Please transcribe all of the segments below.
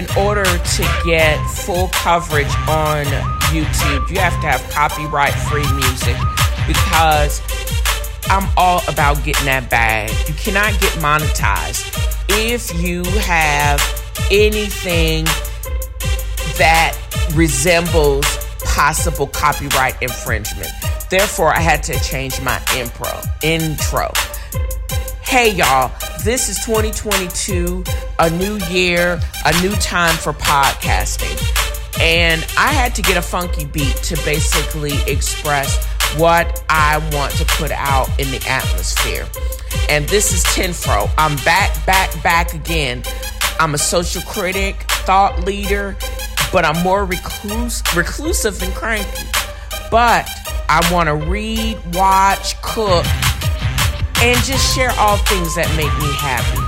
in order to get full coverage on YouTube, you have to have copyright free music because I'm all about getting that bag. You cannot get monetized if you have anything that resembles possible copyright infringement. Therefore, I had to change my impro, intro. Hey y'all, this is 2022, a new year, a new time for podcasting. And I had to get a funky beat to basically express what I want to put out in the atmosphere. And this is TNFro. I'm back, back, back again. I'm a social critic, thought leader, but I'm more recluse, reclusive than cranky. But I want to read, watch, cook, and just share all things that make me happy.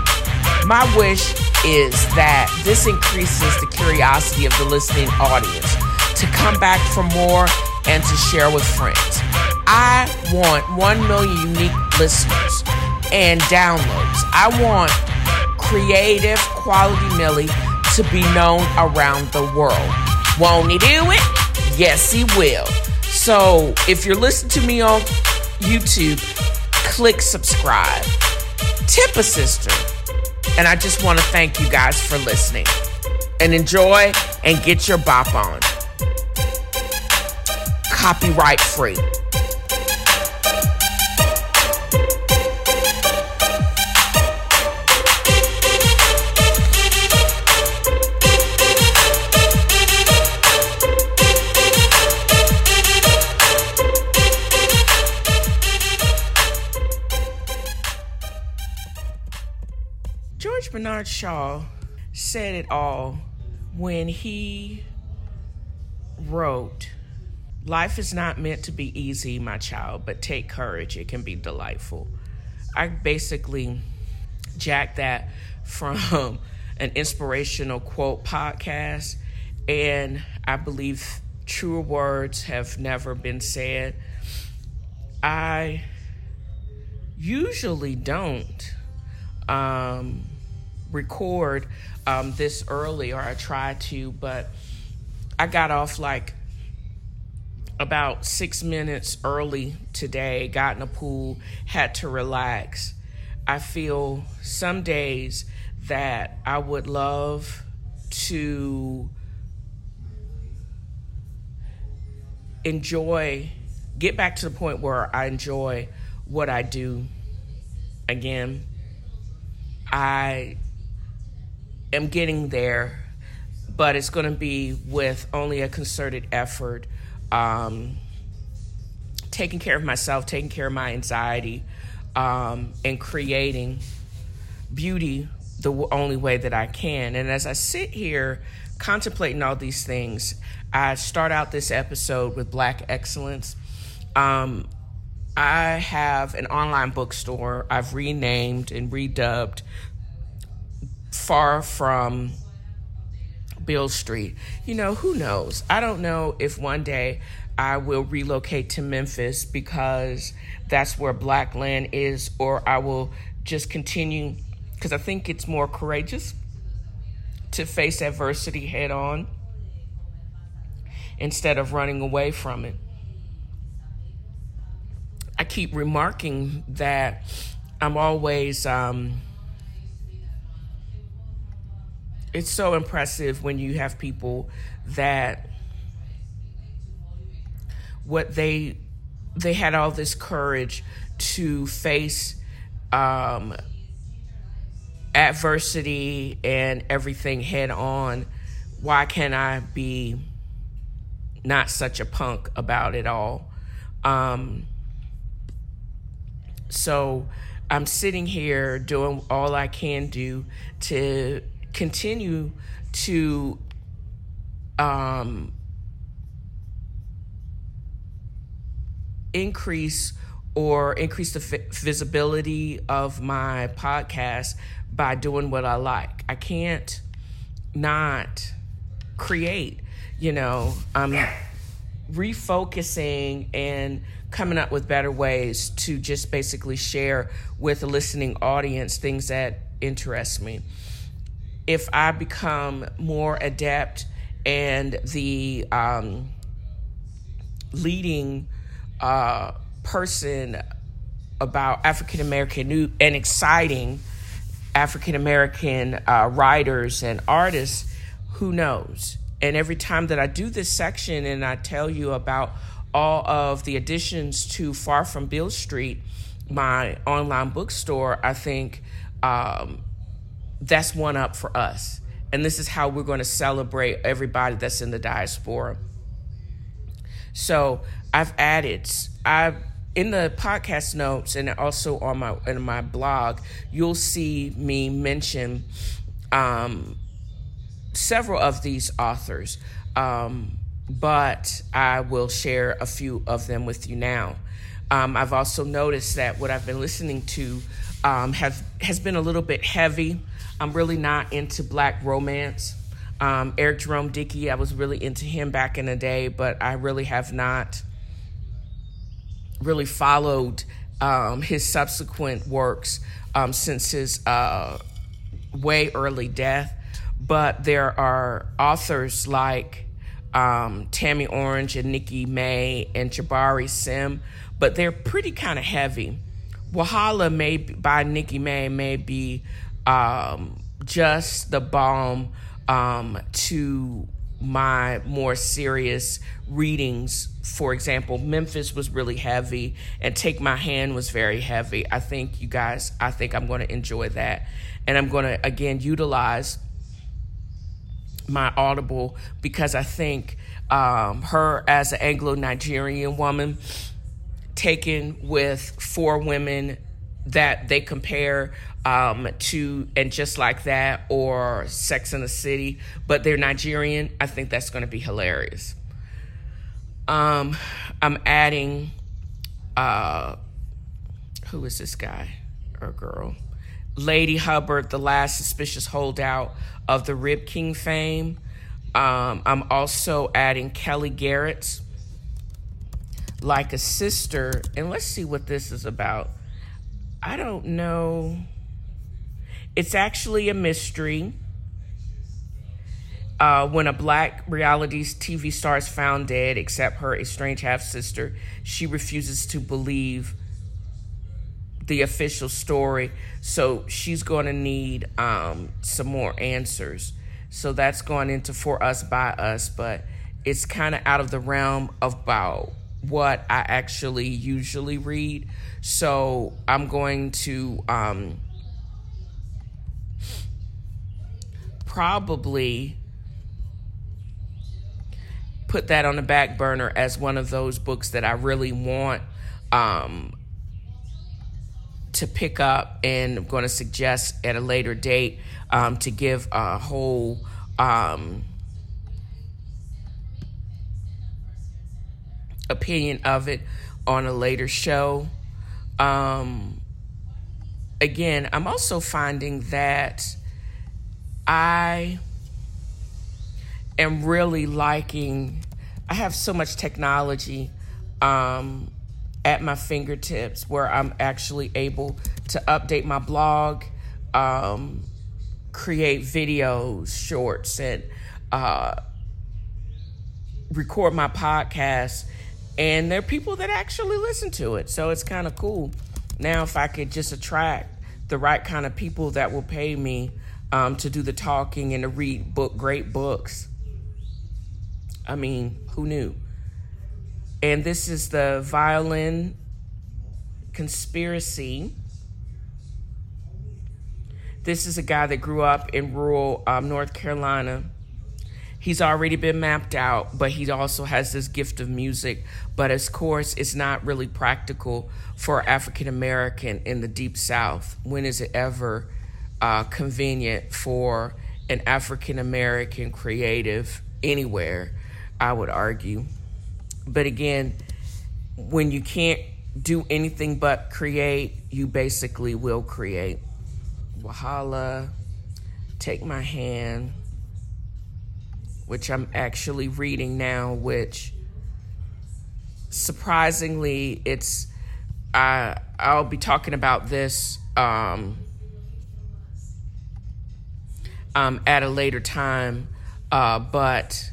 My wish is that this increases the curiosity of the listening audience to come back for more and to share with friends. I want 1 million unique listeners and downloads. I want creative quality Millie to be known around the world. Won't he do it? Yes, he will. So if you're listening to me on YouTube, click subscribe. Tip a sister. And I just want to thank you guys for listening. And enjoy and get your bop on. Copyright free. Bernard Shaw said it all when he wrote, Life is not meant to be easy, my child, but take courage. It can be delightful. I basically jacked that from an inspirational quote podcast, and I believe truer words have never been said. I usually don't um, record um, this early, or I try to, but I got off like about six minutes early today, got in a pool, had to relax. I feel some days that I would love to enjoy, get back to the point where I enjoy what I do again. I am getting there, but it's going to be with only a concerted effort, um, taking care of myself, taking care of my anxiety, um, and creating beauty the only way that I can. And as I sit here contemplating all these things, I start out this episode with Black Excellence. Um, I have an online bookstore I've renamed and redubbed far from Beale Street. You know, who knows? I don't know if one day I will relocate to Memphis because that's where black land is, or I will just continue because I think it's more courageous to face adversity head on instead of running away from it. I keep remarking that I'm always. Um, it's so impressive when you have people that what they they had all this courage to face um, adversity and everything head on. Why can't I be not such a punk about it all? Um, so I'm sitting here doing all I can do to continue to um, increase or increase the f- visibility of my podcast by doing what I like. I can't not create, you know, I'm refocusing and coming up with better ways to just basically share with a listening audience things that interest me. If I become more adept and the um, leading uh, person about African American and exciting African American uh, writers and artists, who knows? And every time that I do this section and I tell you about all of the additions to Far From Beale Street, my online bookstore, I think um, that's one up for us. And this is how we're going to celebrate everybody that's in the diaspora. So I've added, I've in the podcast notes and also on my in my blog, you'll see me mention um, several of these authors, um, but I will share a few of them with you now. Um, I've also noticed that what I've been listening to um, have has been a little bit heavy. I'm really not into black romance. Um, Eric Jerome Dickey, I was really into him back in the day, but I really have not really followed um, his subsequent works um, since his uh, way early death. But there are authors like um, Tommy Orange and Nikki May and Jabari Asim, but they're pretty kind of heavy. Wahala may be, by Nikki May may be um, just the balm um, to my more serious readings. For example, Memphis was really heavy, and Take My Hand was very heavy. I think you guys, I think I'm going to enjoy that. And I'm going to, again, utilize my Audible because I think um, her as an Anglo Nigerian woman, taken with four women that they compare um, to and just like that or Sex in the City, but they're Nigerian. I think that's going to be hilarious. Um, I'm adding, uh, who is this guy or girl? Ladee Hubbard, the last suspicious holdout of the Rib King fame. Um, I'm also adding Kellye Garrett's like a sister, and let's see what this is about. I don't know. It's actually a mystery. Uh, when a black reality TV star is found dead, except her estranged half sister, she refuses to believe the official story. So she's going to need um, some more answers. So that's going into For Us By Us, but it's kind of out of the realm of about what I actually usually read. So I'm going to um, probably put that on the back burner as one of those books that I really want um, to pick up and I'm going to suggest at a later date um, to give a whole um, opinion of it on a later show. Um, again, I'm also finding that I am really liking, I have so much technology um, at my fingertips where I'm actually able to update my blog, um, create videos, shorts, and uh, record my podcast and there are people that actually listen to it. So it's kind of cool. Now, if I could just attract the right kind of people that will pay me um, to do the talking and to read book great books. I mean, who knew? And this is the violin conspiracy. This is a guy that grew up in rural um, North Carolina he's already been mapped out, but he also has this gift of music. But of course, it's not really practical for African American in the Deep South. When is it ever uh, convenient for an African American creative anywhere? I would argue. But again, when you can't do anything but create, you basically will create. Wahala, take my hand which I'm actually reading now, which surprisingly, it's I I'll be talking about this. Um, um, at a later time. Uh, but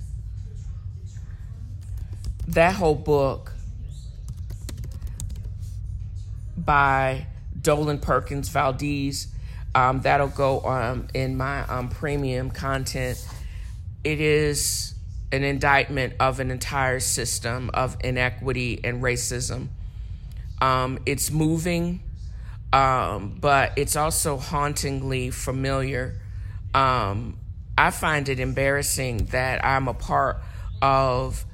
that whole book by Dolen Perkins Valdez, um, that'll go um, in my um, premium content. It is an indictment of an entire system of inequity and racism. Um, it's moving, um, but it's also hauntingly familiar. Um, I find it embarrassing that I'm a part of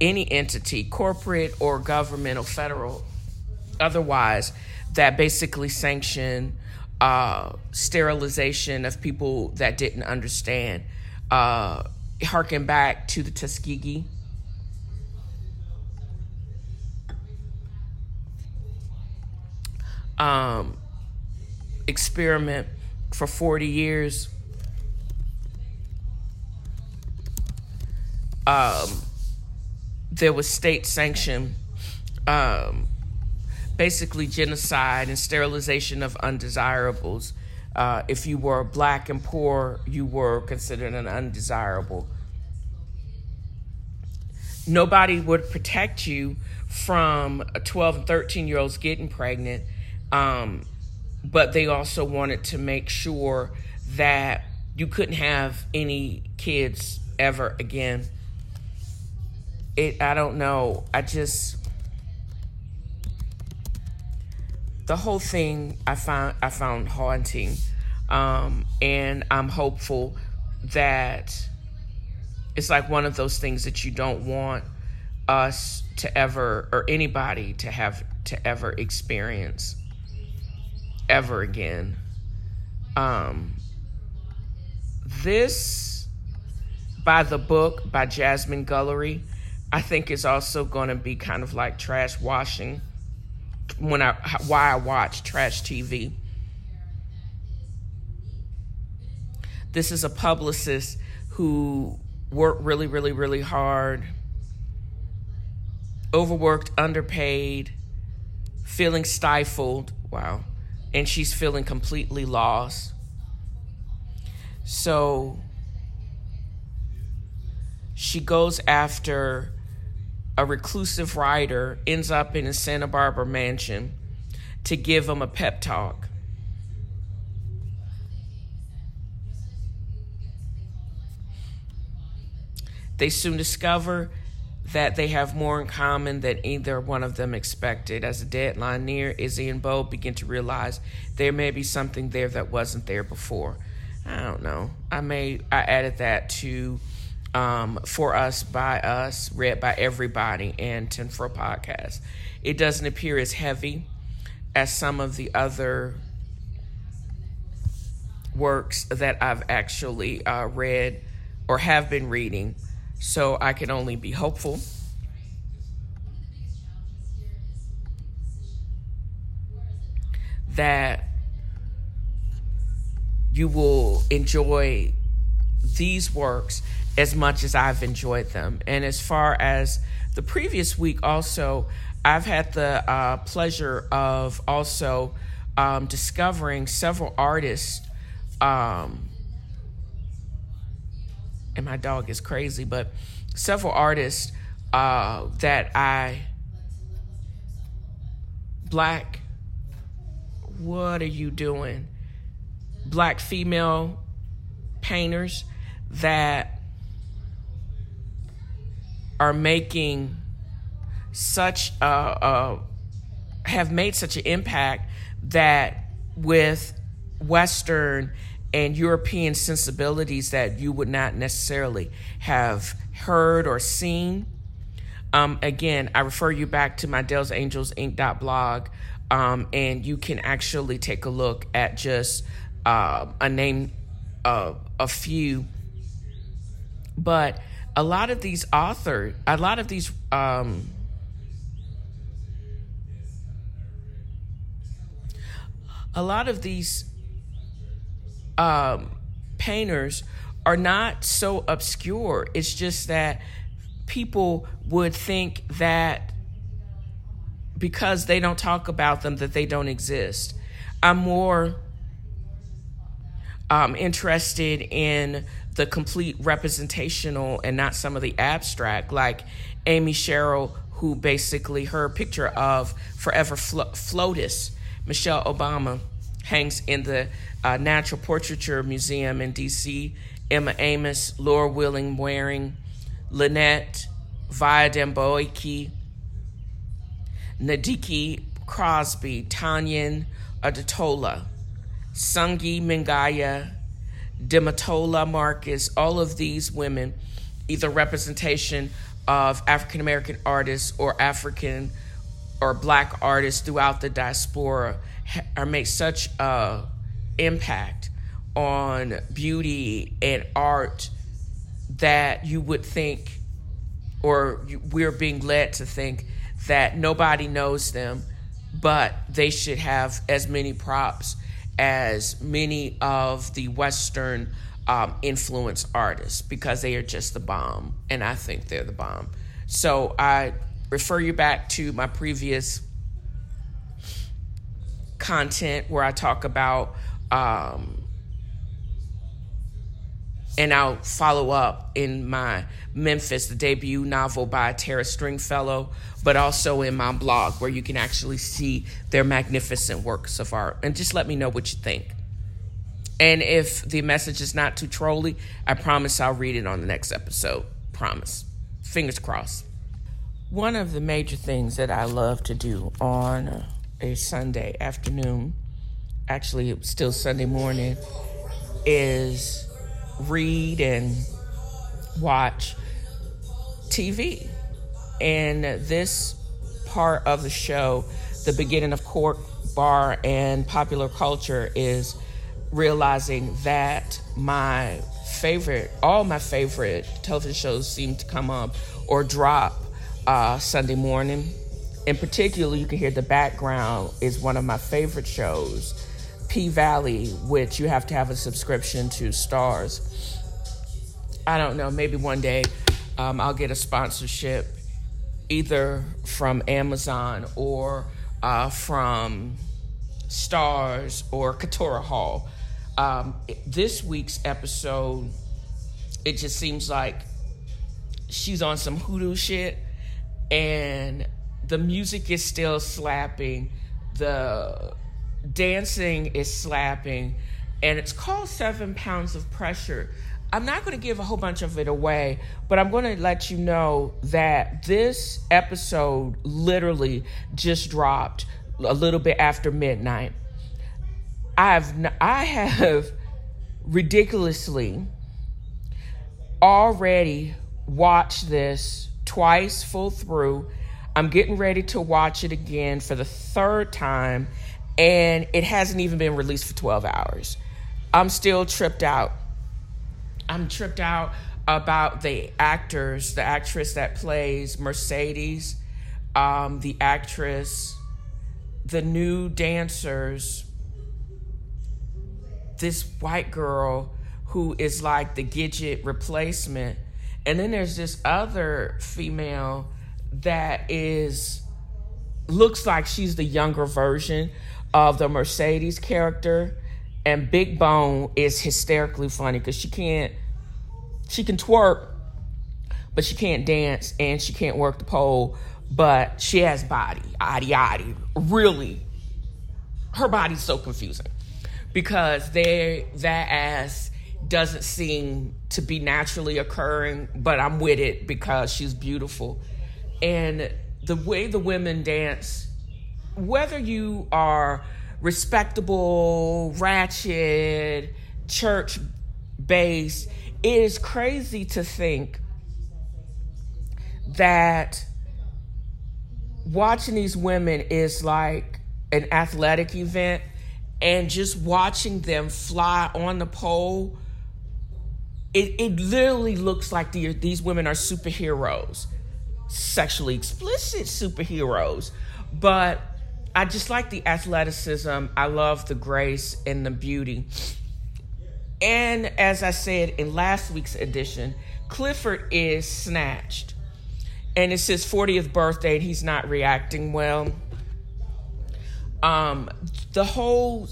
any entity, corporate or governmental, federal, otherwise, that basically sanction uh, sterilization of people that didn't understand. Uh, harken back to the Tuskegee. Um, experiment for 40 years. Um, there was state sanctioned, um, basically genocide and sterilization of undesirables uh, if you were black and poor, you were considered an undesirable. Nobody would protect you from 12 and 13 year olds getting pregnant, um, but they also wanted to make sure that you couldn't have any kids ever again. It, I don't know. I just the whole thing I found I found haunting, um, and I'm hopeful that it's like one of those things that you don't want us to ever or anybody to have to ever experience ever again. Um, this by the book by Jasmine Guillory, I think is also going to be kind of like trash washing when I why I watch trash TV. This is a publicist who worked really, really, really hard, overworked, underpaid, feeling stifled. Wow. And she's feeling completely lost. So she goes after a reclusive writer ends up in a Santa Barbara mansion to give him a pep talk. They soon discover that they have more in common than either one of them expected. As the deadline near, Izzy and Bo begin to realize there may be something there that wasn't there before. I don't know. I may I added that to um, for us, by us, read by everybody, and 10 for a podcast. It doesn't appear as heavy as some of the other works that I've actually uh, read or have been reading. So I can only be hopeful. That you will enjoy these works as much as I've enjoyed them. And as far as the previous week, also, I've had the uh, pleasure of also um, discovering several artists. Um, and my dog is crazy, but several artists uh, that I, black, what are you doing? Black female painters that are making such have made such an impact that with Western and European sensibilities that you would not necessarily have heard or seen. Um, again, I refer you back to my Dale's Angels Inc. blog, um, and you can actually take a look at just uh, a name, uh, a few. But a lot of these authors, a lot of these um, a lot of these um, painters are not so obscure. It's just that people would think that because they don't talk about them that they don't exist. I'm more um, interested in the complete representational and not some of the abstract, like Amy Sherald, who basically her picture of Forever Flo- Michelle Obama, hangs in the uh, Natural Portraiture Museum in D.C. Emma Amos, Laura Wheeler Waring, Lynette Yiadom-Boakye, Njideka Crosby, Toyin Odutola, Sungi Mlengeya, Dematola Marcus, all of these women, either representation of African American artists or African or black artists throughout the diaspora are make such a impact on beauty and art that you would think or we're being led to think that nobody knows them but they should have as many props as many of the Western um, influence artists because they are just the bomb, and I think they're the bomb. So I refer you back to my previous content where I talk about, um, and I'll follow up in my Memphis, the debut novel by Tara Stringfellow, but also in my blog where you can actually see their magnificent works of art. And just let me know what you think. And if the message is not too trolly, I promise I'll read it on the next episode. Promise. Fingers crossed. One of the major things that I love to do on a Sunday afternoon, actually, still Sunday morning, is read and watch TV. And this part of the show, the beginning of court, bar, and popular culture, is realizing that my favorite, all my favorite television shows seem to come up or drop uh, Sunday morning. In particular, you can hear the background is one of my favorite shows, P Valley, which you have to have a subscription to Starz. I don't know, maybe one day um, I'll get a sponsorship either from Amazon or uh, from Starz or Katori Hall. Um, this week's episode, it just seems like she's on some hoodoo shit, and the music is still slapping, the dancing is slapping, and it's called Seven Pounds of Pressure. I'm not going to give a whole bunch of it away, but I'm going to let you know that this episode literally just dropped a little bit after midnight. I've I have ridiculously already watched this twice full through. I'm getting ready to watch it again for the third time, and it hasn't even been released for 12 hours. I'm still tripped out. I'm tripped out about the actors, the actress that plays Mercedes, um, the actress, the new dancers this white girl who is like the Gidget replacement. And then there's this other female that is looks like she's the younger version of the Mercedes character. And Big Bone is hysterically funny because she can't she can twerk, but she can't dance and she can't work the pole, but she has body, adi adi. Really, her body's so confusing because they that ass doesn't seem to be naturally occurring, but I'm with it because she's beautiful. And the way the women dance, whether you are respectable, ratchet, church based, it is crazy to think that watching these women is like an athletic event and just watching them fly on the pole, it, it literally looks like the, these women are superheroes, sexually explicit superheroes. But I just like the athleticism. I love the grace and the beauty. And as I said in last week's edition, Clifford is snatched. And it's his 40th birthday and he's not reacting well. Um, the whole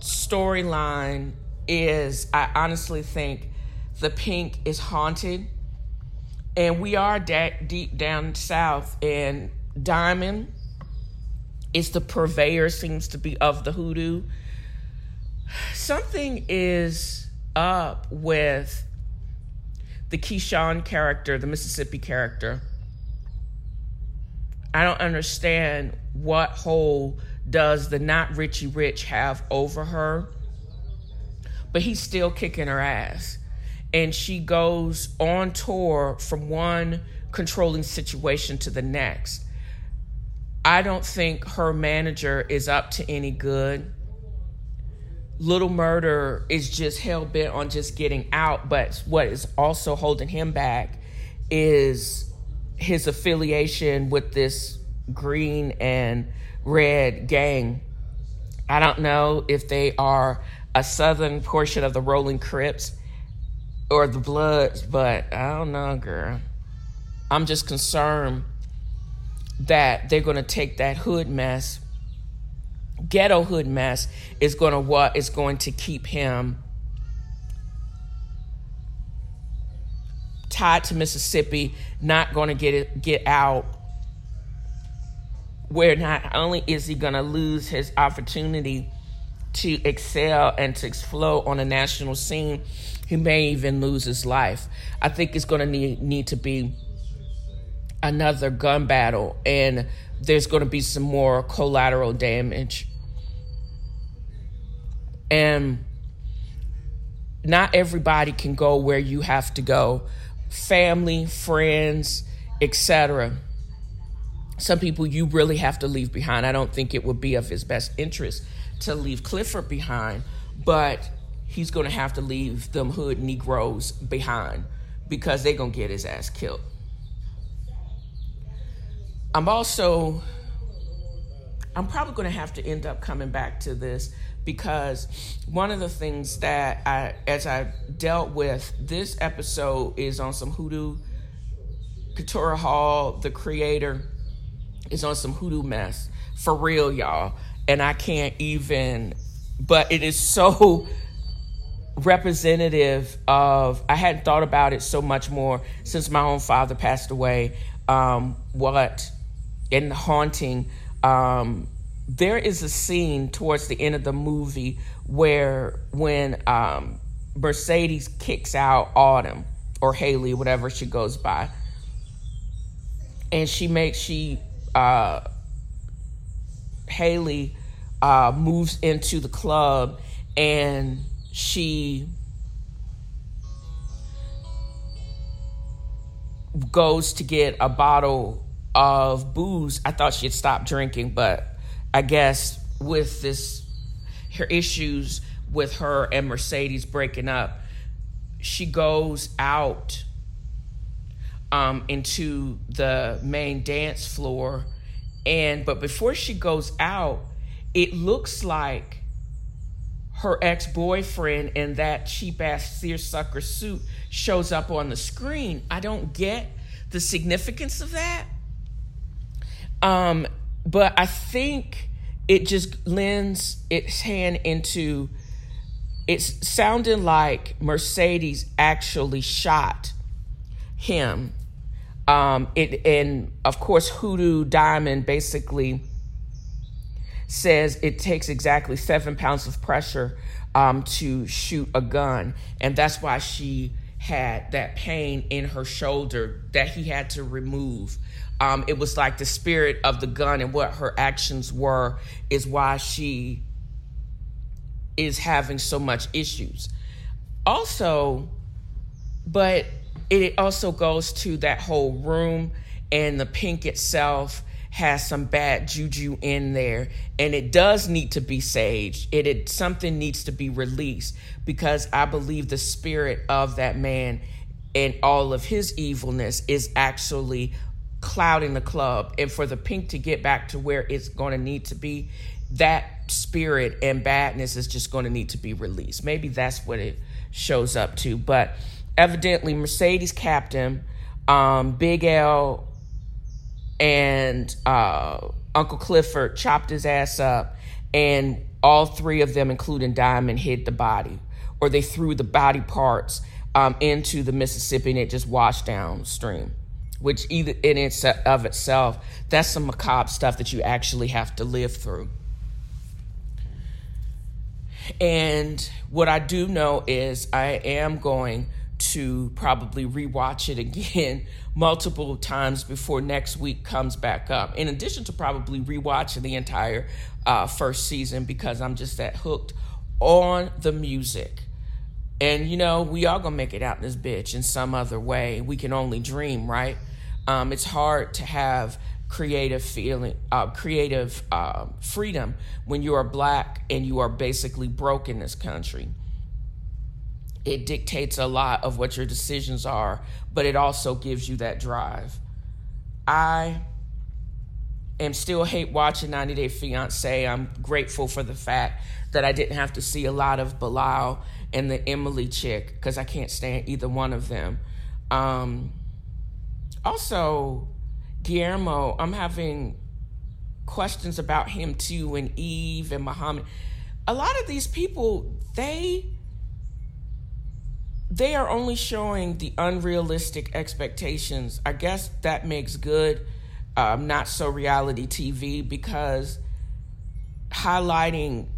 storyline is I honestly think the pink is haunted. And we are da- deep down south, and Diamond is the purveyor, seems to be, of the hoodoo. Something is up with the Keyshawn character, the Mississippi character. I don't understand what hold does the not Richie Rich have over her, but he's still kicking her ass. And she goes on tour from one controlling situation to the next. I don't think her manager is up to any good. Little Murder is just hell bent on just getting out, but what is also holding him back is his affiliation with this green and red gang. I don't know if they are a southern portion of the Rolling Crips or the Bloods, but I don't know, girl. I'm just concerned that they're going to take that hood mess ghetto hood mess is going to what is going to keep him tied to Mississippi, not going to get it, get out. Where not only is he going to lose his opportunity to excel and to explode on a national scene, he may even lose his life. I think it's going to need, need to be another gun battle, and there's going to be some more collateral damage. And not everybody can go where you have to go. Family friends etc some people you really have to leave behind. I don't think it would be of his best interest to leave clifford behind but he's going to have to leave them hood negroes behind because they're going to get his ass killed i'm also i'm probably going to have to end up coming back to this because one of the things that I, as I dealt with, this episode is on some hoodoo. Katori Hall, the creator, is on some hoodoo mess for real, y'all. And I can't even, but it is so representative of, I hadn't thought about it so much more since my own father passed away. Um, what, in the haunting, um, there is a scene towards the end of the movie where when um, Mercedes kicks out Autumn or Haley, whatever she goes by, and she makes she uh, Haley uh, moves into the club and she goes to get a bottle of booze. I thought she had stopped drinking, but I guess with this her issues with her and Mercedes breaking up, she goes out um, into the main dance floor, and but before she goes out, it looks like her ex boyfriend in that cheap ass seersucker suit shows up on the screen. I don't get the significance of that. Um, but I think it just lends its hand into it's sounding like Mercedes actually shot him. Um, it and of course Hoodoo Diamond basically says it takes exactly seven pounds of pressure um, to shoot a gun, and that's why she had that pain in her shoulder that he had to remove. Um, it was like the spirit of the gun and what her actions were is why she is having so much issues. Also, but it also goes to that whole room and the pink itself has some bad juju in there and it does need to be saged it, it something needs to be released because i believe the spirit of that man and all of his evilness is actually clouding the club and for the pink to get back to where it's going to need to be that spirit and badness is just going to need to be released maybe that's what it shows up to but evidently mercedes captain um, big l and uh, uncle clifford chopped his ass up and all three of them including diamond hid the body or they threw the body parts um, into the Mississippi and it just washed downstream. Which either in its of itself, that's some macabre stuff that you actually have to live through. And what I do know is I am going to probably rewatch it again multiple times before next week comes back up. In addition to probably rewatching the entire uh, first season because I'm just that hooked on the music. And you know, we all gonna make it out in this bitch in some other way. We can only dream, right? Um, it's hard to have creative feeling, uh, creative uh, freedom when you are black and you are basically broke in this country it dictates a lot of what your decisions are, but it also gives you that drive. I am still hate watching 90 Day Fiance. I'm grateful for the fact that I didn't have to see a lot of Bilal and the Emily chick because I can't stand either one of them. Um, also, Guillermo, I'm having questions about him too, and Eve and Muhammad. A lot of these people, they they are only showing the unrealistic expectations. I guess that makes good, um, not so reality TV because highlighting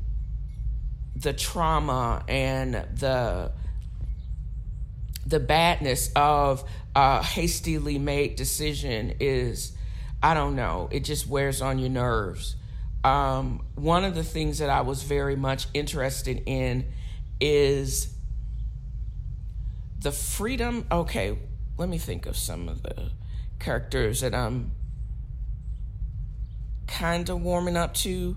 the trauma and the the badness of a hastily made decision is I don't know, it just wears on your nerves. Um, one of the things that I was very much interested in is the freedom. Okay, let me think of some of the characters that I'm kind of warming up to.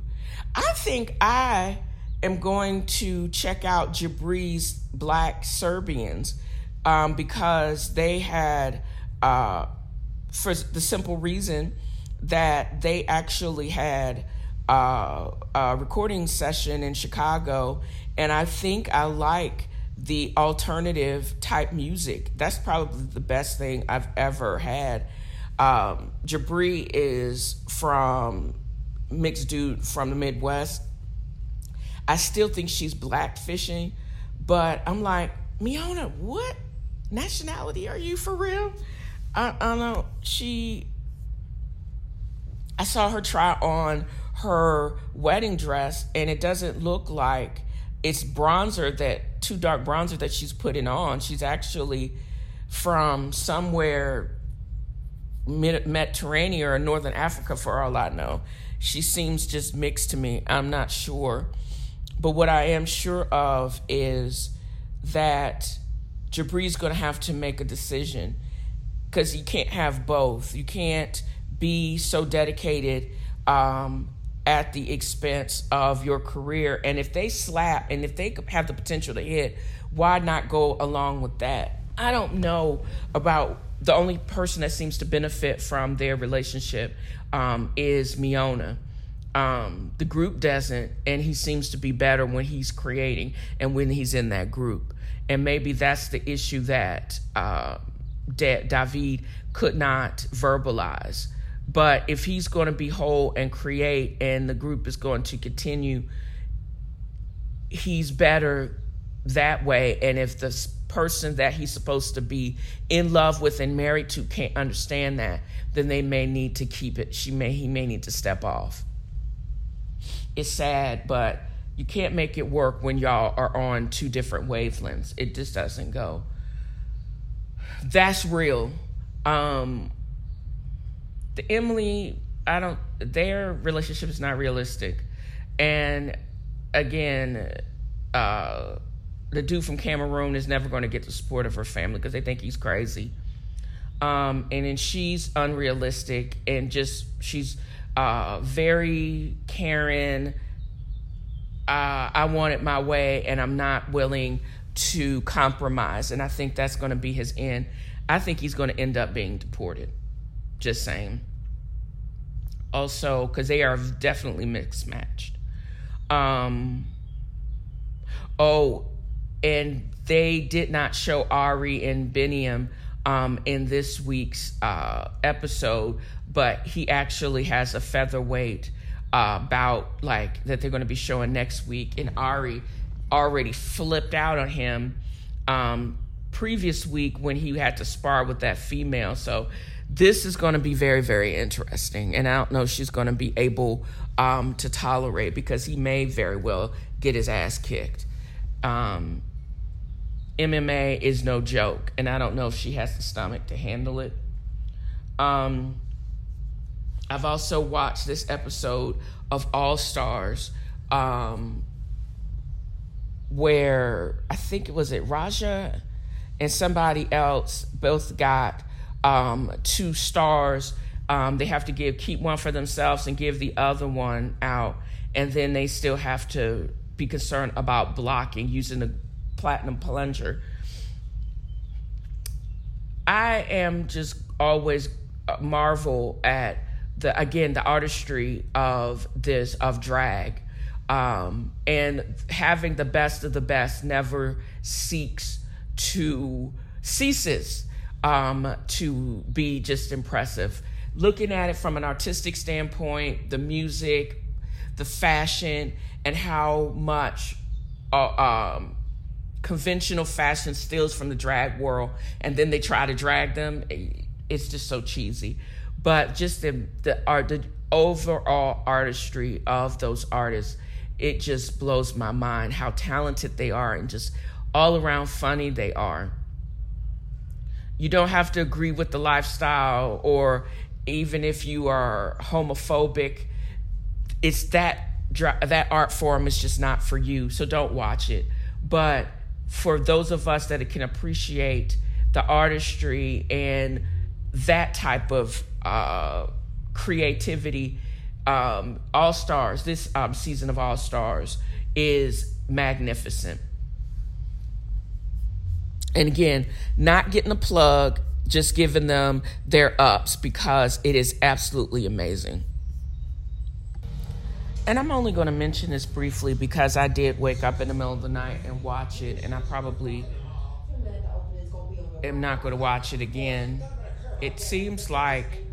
I think I am going to check out Jibri's Black Serbians um, because they had, uh, for the simple reason that they actually had uh, a recording session in Chicago, and I think I like the alternative type music. That's probably the best thing I've ever had. Um, Jibri is from mixed dude from the Midwest. I still think she's black fishing, but I'm like, Miona, what nationality are you for real? I, I don't know. She, I saw her try on her wedding dress, and it doesn't look like it's bronzer that too dark bronzer that she's putting on. She's actually from somewhere Mediterranean or Northern Africa, for all I know. She seems just mixed to me. I'm not sure. But what I am sure of is that Jibri's going to have to make a decision because you can't have both. You can't be so dedicated um, at the expense of your career. And if they slap and if they have the potential to hit, why not go along with that? I don't know about the only person that seems to benefit from their relationship um, is Miona. Um, the group doesn't, and he seems to be better when he's creating and when he's in that group. And maybe that's the issue that uh, David could not verbalize but if he's going to be whole and create, and the group is going to continue, he's better that way. And if the person that he's supposed to be in love with and married to can't understand that, then they may need to keep it. She may he may need to step off. It's sad, but you can't make it work when y'all are on two different wavelengths. It just doesn't go. That's real. Um, the Emily, I don't, their relationship is not realistic. And again, uh, the dude from Cameroon is never going to get the support of her family because they think he's crazy. Um, and then she's unrealistic and just, she's uh, very caring. Uh, I want it my way and I'm not willing to compromise. And I think that's going to be his end. I think he's going to end up being deported. Just saying. Also, because they are definitely mixed matched. Um, oh, and they did not show Ari and Biniyam um, in this week's uh, episode, but he actually has a featherweight uh, bout like that they're going to be showing next week. And Ari already flipped out on him um, previous week when he had to spar with that female. So this is going to be very, very interesting. And I don't know if she's going to be able um, to tolerate because he may very well get his ass kicked. Um, MMA is no joke, and I don't know if she has the stomach to handle it. Um, I've also watched this episode of All Stars, um, where I think it was it Raja and somebody else both got um, two stars. Um, they have to give keep one for themselves and give the other one out, and then they still have to be concerned about blocking using the platinum plunger. I am just always marvel at the again the artistry of this of drag. Um, and having the best of the best never seeks to ceases um, to be just impressive. Looking at it from an artistic standpoint the music the fashion and how much uh, um, conventional fashion steals from the drag world and then they try to drag them it's just so cheesy but just the the art the overall artistry of those artists it just blows my mind how talented they are and just all around funny they are. You don't have to agree with the lifestyle or even if you are homophobic it's that that art form is just not for you so don't watch it. But for those of us that can appreciate the artistry and that type of uh, creativity. Um, All Stars, this um, season of All Stars is magnificent. And again, not getting a plug, just giving them their ups because it is absolutely amazing. And I'm only going to mention this briefly because I did wake up in the middle of the night and watch it, and I probably am not going to watch it again it seems like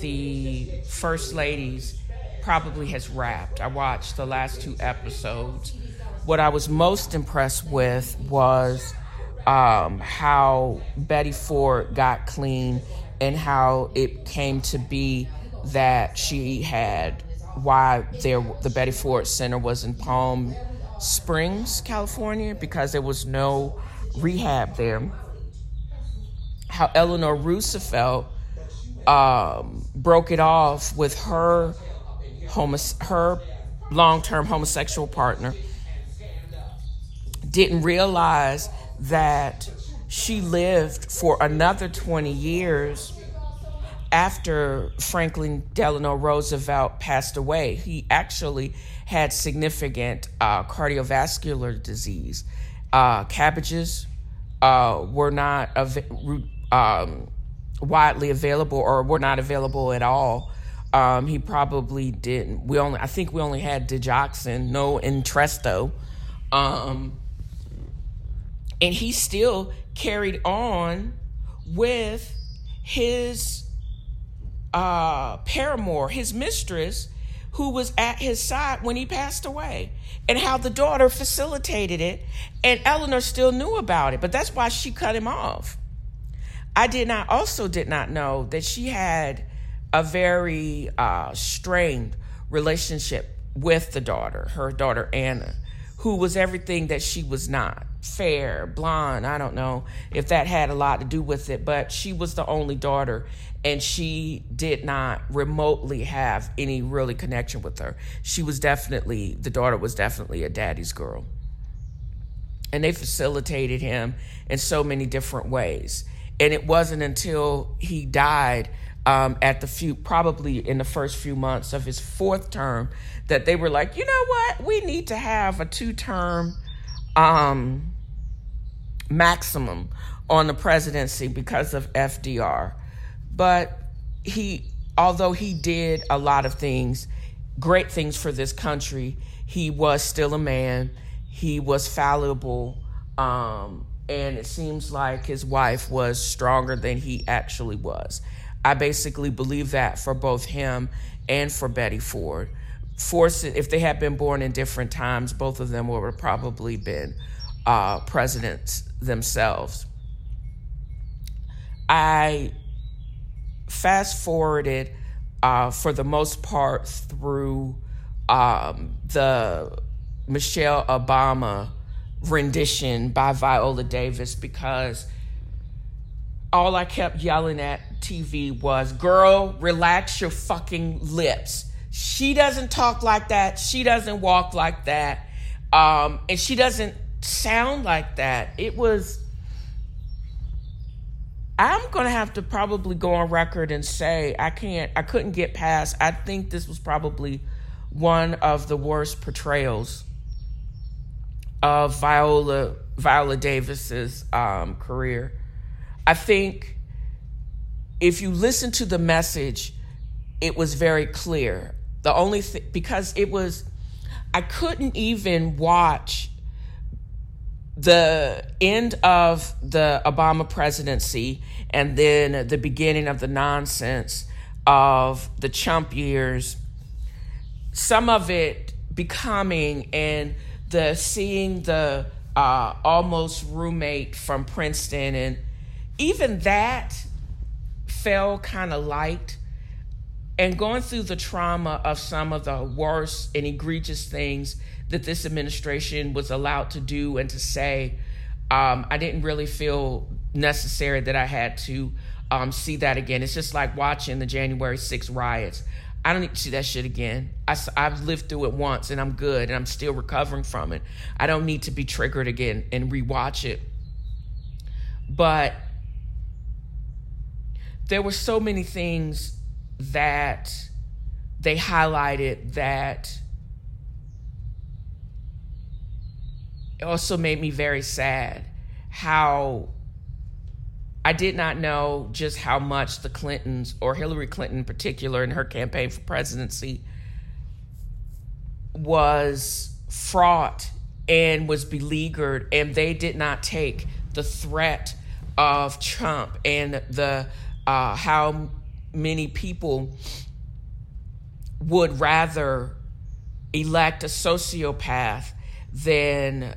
the first ladies probably has wrapped. I watched the last two episodes. What I was most impressed with was um, how Betty Ford got clean and how it came to be that she had why there the Betty Ford Center was in Palm Springs, California, because there was no rehab there how Eleanor Roosevelt um, broke it off with her her long-term homosexual partner didn't realize that she lived for another 20 years after Franklin Delano Roosevelt passed away. He actually had significant uh, cardiovascular disease. Uh, CABGs uh, were not av- um, widely available or were not available at all. Um, he probably didn't. We only, I think, we only had digoxin, no Entresto, um, and he still carried on with his uh, paramour, his mistress, who was at his side when he passed away, and how the daughter facilitated it, and Eleanor still knew about it, but that's why she cut him off. I did not also did not know that she had a very uh, strained relationship with the daughter, her daughter Anna, who was everything that she was not. Fair, blonde, I don't know if that had a lot to do with it, but she was the only daughter and she did not remotely have any really connection with her. She was definitely, the daughter was definitely a daddy's girl. And they facilitated him in so many different ways and it wasn't until he died um, at the few, probably in the first few months of his fourth term, that they were like, you know what, we need to have a two-term um, maximum on the presidency because of FDR. But he, although he did a lot of things, great things for this country, he was still a man. He was fallible. Um, and it seems like his wife was stronger than he actually was. I basically believe that for both him and for Betty Ford. forcing, if they had been born in different times, both of them would have probably been uh, presidents themselves. I fast forwarded uh, for the most part through um, the Michelle Obama rendition by Viola Davis because all I kept yelling at TV was, girl, relax your fucking lips. She doesn't talk like that. She doesn't walk like that. Um, and she doesn't sound like that. It was. I'm gonna have to probably go on record and say I can't. I couldn't get past. I think this was probably one of the worst portrayals of Viola Viola Davis's um, career. I think if you listen to the message, it was very clear. The only thing, because it was, I couldn't even watch the end of the Obama presidency and then the beginning of the nonsense of the Trump years, some of it becoming and the seeing the uh, almost roommate from Princeton and even that fell kind of light. And going through the trauma of some of the worst and egregious things that this administration was allowed to do and to say, um, I didn't really feel necessary that I had to um, see that again. It's just like watching the January 6 riots. I don't need to see that shit again. I, I've lived through it once and I'm good and I'm still recovering from it. I don't need to be triggered again and rewatch it. But there were so many things that they highlighted that also made me very sad how I did not know just how much the Clintons, or Hillary Clinton in particular, in her campaign for presidency, was fraught and was beleaguered, and they did not take the threat of Trump and the uh, how many people would rather elect a sociopath than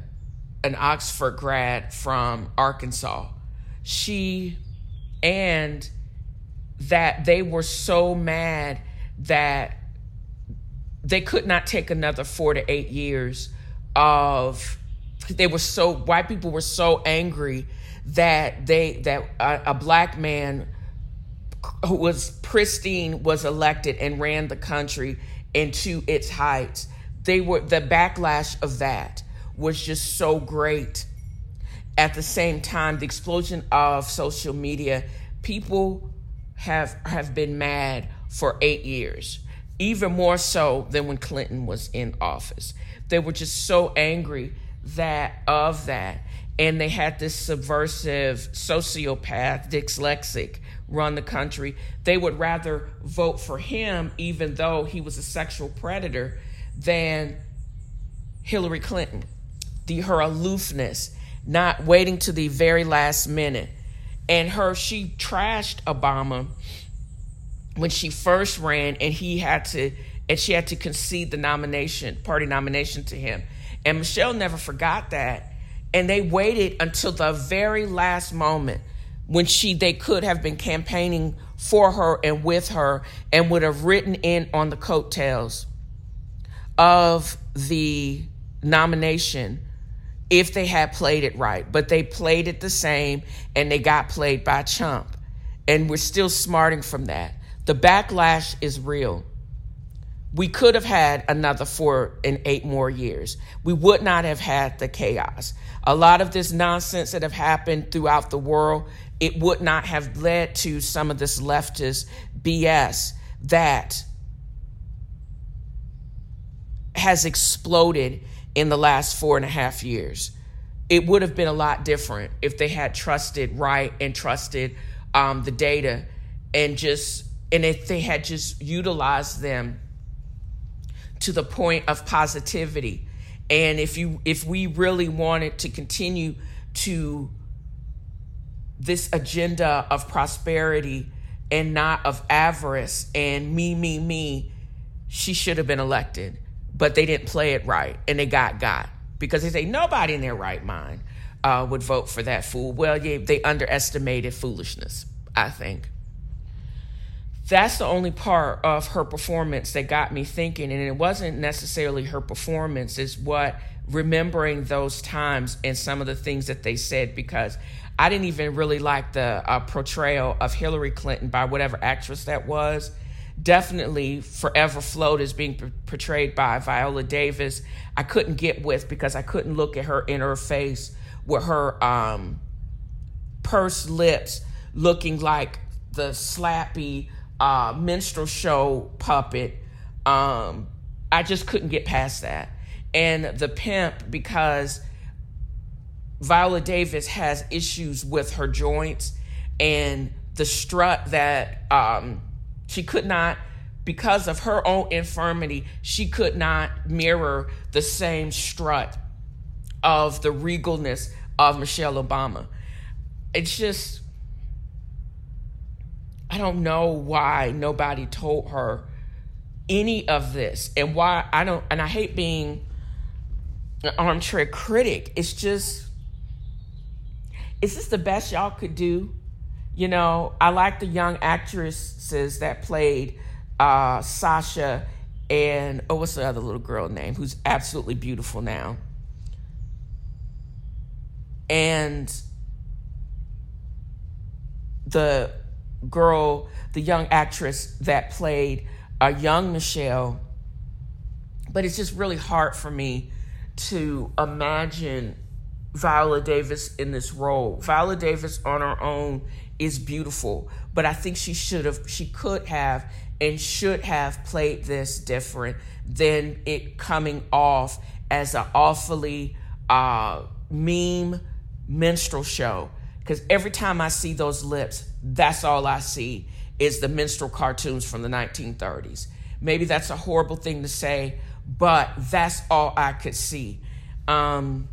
an Oxford grad from Arkansas. She and that they were so mad that they could not take another four to eight years of they were so white people were so angry that they that a, a black man who was pristine was elected and ran the country into its heights. They were the backlash of that was just so great. At the same time, the explosion of social media, people have have been mad for eight years, even more so than when Clinton was in office. They were just so angry that of that. And they had this subversive sociopath, dyslexic, run the country. They would rather vote for him, even though he was a sexual predator, than Hillary Clinton. The, her aloofness, not waiting to the very last minute. And her, she trashed Obama when she first ran, and he had to, and she had to concede the nomination, party nomination to him. And Michelle never forgot that. And they waited until the very last moment when she they could have been campaigning for her and with her and would have written in on the coattails of the nomination if they had played it right. But they played it the same and they got played by Trump. And we're still smarting from that. The backlash is real. We could have had another four and eight more years. We would not have had the chaos. A lot of this nonsense that have happened throughout the world it would not have led to some of this leftist BS that has exploded in the last four and a half years. It would have been a lot different if they had trusted right and trusted um, the data and just and if they had just utilized them to the point of positivity and if you if we really wanted to continue to this agenda of prosperity and not of avarice and me, me, me, she should have been elected, but they didn't play it right and they got got because they say nobody in their right mind uh, would vote for that fool. Well, yeah, they underestimated foolishness, I think. That's the only part of her performance that got me thinking, and it wasn't necessarily her performance, it's what remembering those times and some of the things that they said because I didn't even really like the uh, portrayal of Hillary Clinton by whatever actress that was definitely forever float as being portrayed by Viola Davis. I couldn't get with because I couldn't look at her in her face with her um, pursed lips looking like the slappy uh, minstrel show puppet. Um, I just couldn't get past that. And the pimp, because Viola Davis has issues with her joints and the strut that um, she could not, because of her own infirmity, she could not mirror the same strut of the regalness of Michelle Obama. It's just, I don't know why nobody told her any of this and why I don't, and I hate being an armchair critic. It's just, is this the best y'all could do? You know, I like the young actresses that played uh, Sasha and oh, what's the other little girl name who's absolutely beautiful now? And the girl, the young actress that played a young Michelle. But it's just really hard for me to imagine Viola Davis in this role. Viola Davis on her own is beautiful, but I think she should have, she could have, and should have played this different than it coming off as an awfully uh, meme minstrel show. Because every time I see those lips, that's all I see is the minstrel cartoons from the 1930s. Maybe that's a horrible thing to say, but that's all I could see. Um,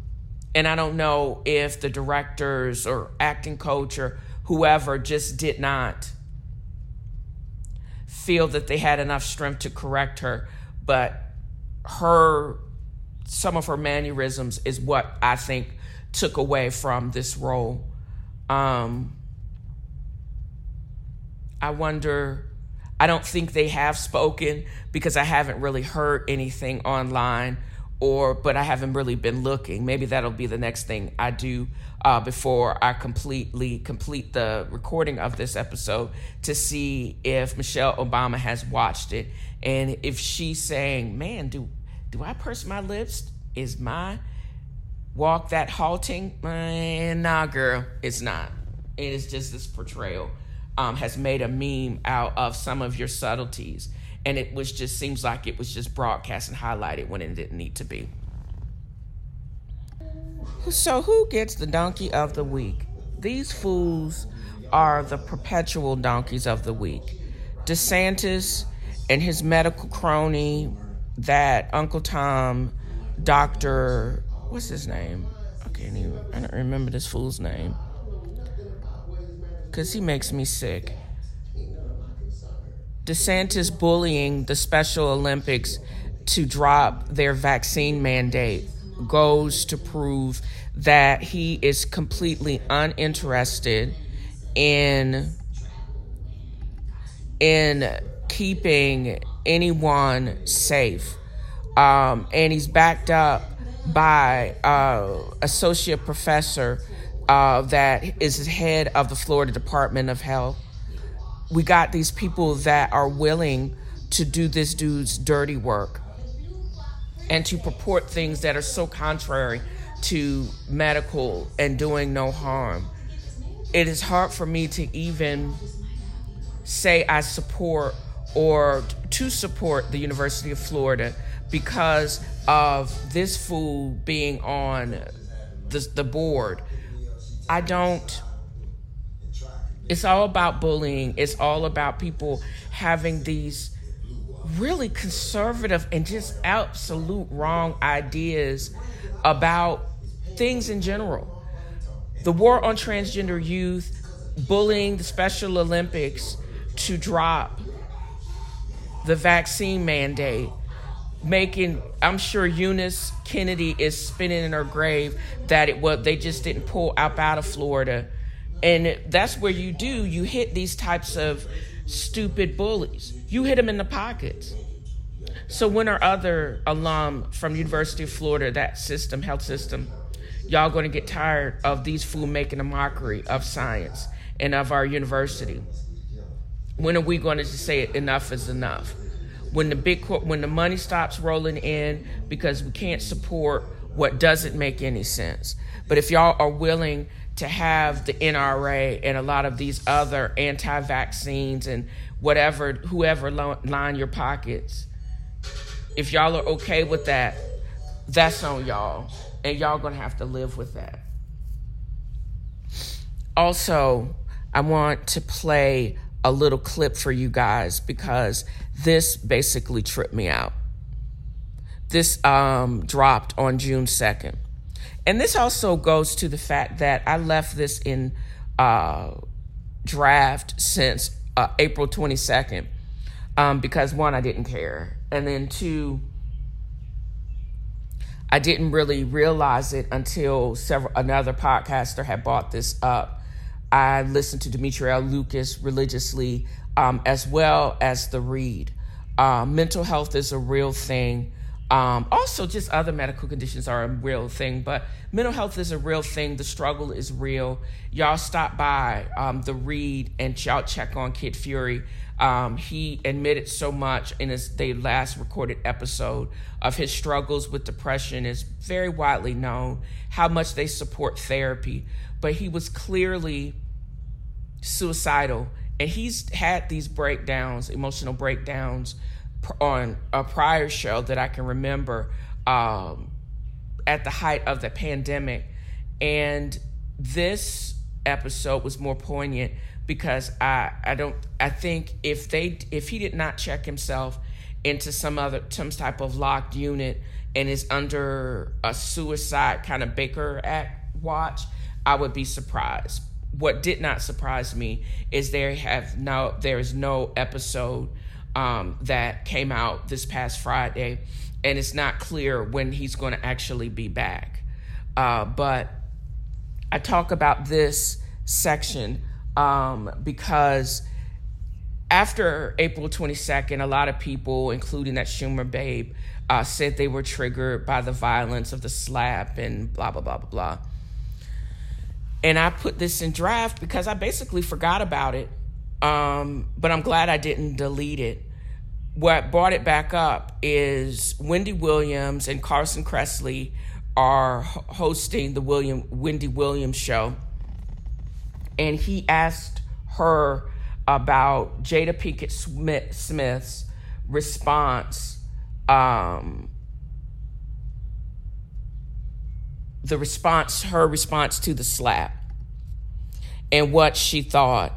and I don't know if the directors or acting coach or whoever just did not feel that they had enough strength to correct her, but her some of her mannerisms is what I think took away from this role. Um, I wonder, I don't think they have spoken because I haven't really heard anything online or but I haven't really been looking. Maybe that'll be the next thing I do uh, before I completely complete the recording of this episode to see if Michelle Obama has watched it and if she's saying, "Man, do do I purse my lips? Is my walk that halting?" Man, nah, girl, it's not. It is just this portrayal um, has made a meme out of some of your subtleties and it was just seems like it was just broadcast and highlighted when it didn't need to be. So who gets the donkey of the week? These fools are the perpetual donkeys of the week. DeSantis and his medical crony, that Uncle Tom, Doctor, what's his name? I can't even. I don't remember this fool's name. Cause he makes me sick. DeSantis bullying the Special Olympics to drop their vaccine mandate goes to prove that he is completely uninterested in in keeping anyone safe. Um, and he's backed up by uh, associate professor uh, that is head of the Florida Department of Health we got these people that are willing to do this dude's dirty work and to purport things that are so contrary to medical and doing no harm. It is hard for me to even say I support or to support the University of Florida because of this fool being on the, the board. I don't it's all about bullying. It's all about people having these really conservative and just absolute wrong ideas about things in general. The war on transgender youth, bullying the Special Olympics to drop the vaccine mandate, making I'm sure Eunice Kennedy is spinning in her grave that it was they just didn't pull up out of Florida. And that's where you do, you hit these types of stupid bullies. You hit them in the pockets. So when are other alum from University of Florida, that system, health system, y'all going to get tired of these fools making a mockery of science and of our university? When are we going to say enough is enough? When the big when the money stops rolling in because we can't support what doesn't make any sense. But if y'all are willing to have the NRA and a lot of these other anti-vaccines and whatever whoever line your pockets, if y'all are okay with that, that's on y'all. And y'all gonna have to live with that. Also, I want to play a little clip for you guys because this basically tripped me out. This um, dropped on June 2nd. And this also goes to the fact that I left this in uh, draft since uh, April 22nd um, because one, I didn't care. And then two, I didn't really realize it until several another podcaster had brought this up. I listened to Demetria L. Lucas religiously, um, as well as the read. Uh, mental health is a real thing. Um, also, just other medical conditions are a real thing, but mental health is a real thing. The struggle is real. Y'all stop by um, the read and y'all check on Kid Fury. Um, he admitted so much in his they last recorded episode of his struggles with depression is very widely known. How much they support therapy, but he was clearly suicidal, and he's had these breakdowns, emotional breakdowns, on a prior show that I can remember um, at the height of the pandemic, and this episode was more poignant because I I don't I think if they if he did not check himself into some other some type of locked unit and is under a suicide kind of Baker Act watch, I would be surprised. What did not surprise me is there have no there is no episode um, that came out this past Friday, and it's not clear when he's going to actually be back. Uh, but I talk about this section um, because after April 22nd, a lot of people, including that Schumer babe, uh, said they were triggered by the violence of the slap and blah, blah, blah, blah, blah. And I put this in draft because I basically forgot about it. Um, but I'm glad I didn't delete it. What brought it back up is Wendy Williams and Carson Kressley are hosting the William Wendy Williams show and he asked her about Jada Pinkett Smith, Smith's response, um, the response, her response to the slap, and what she thought.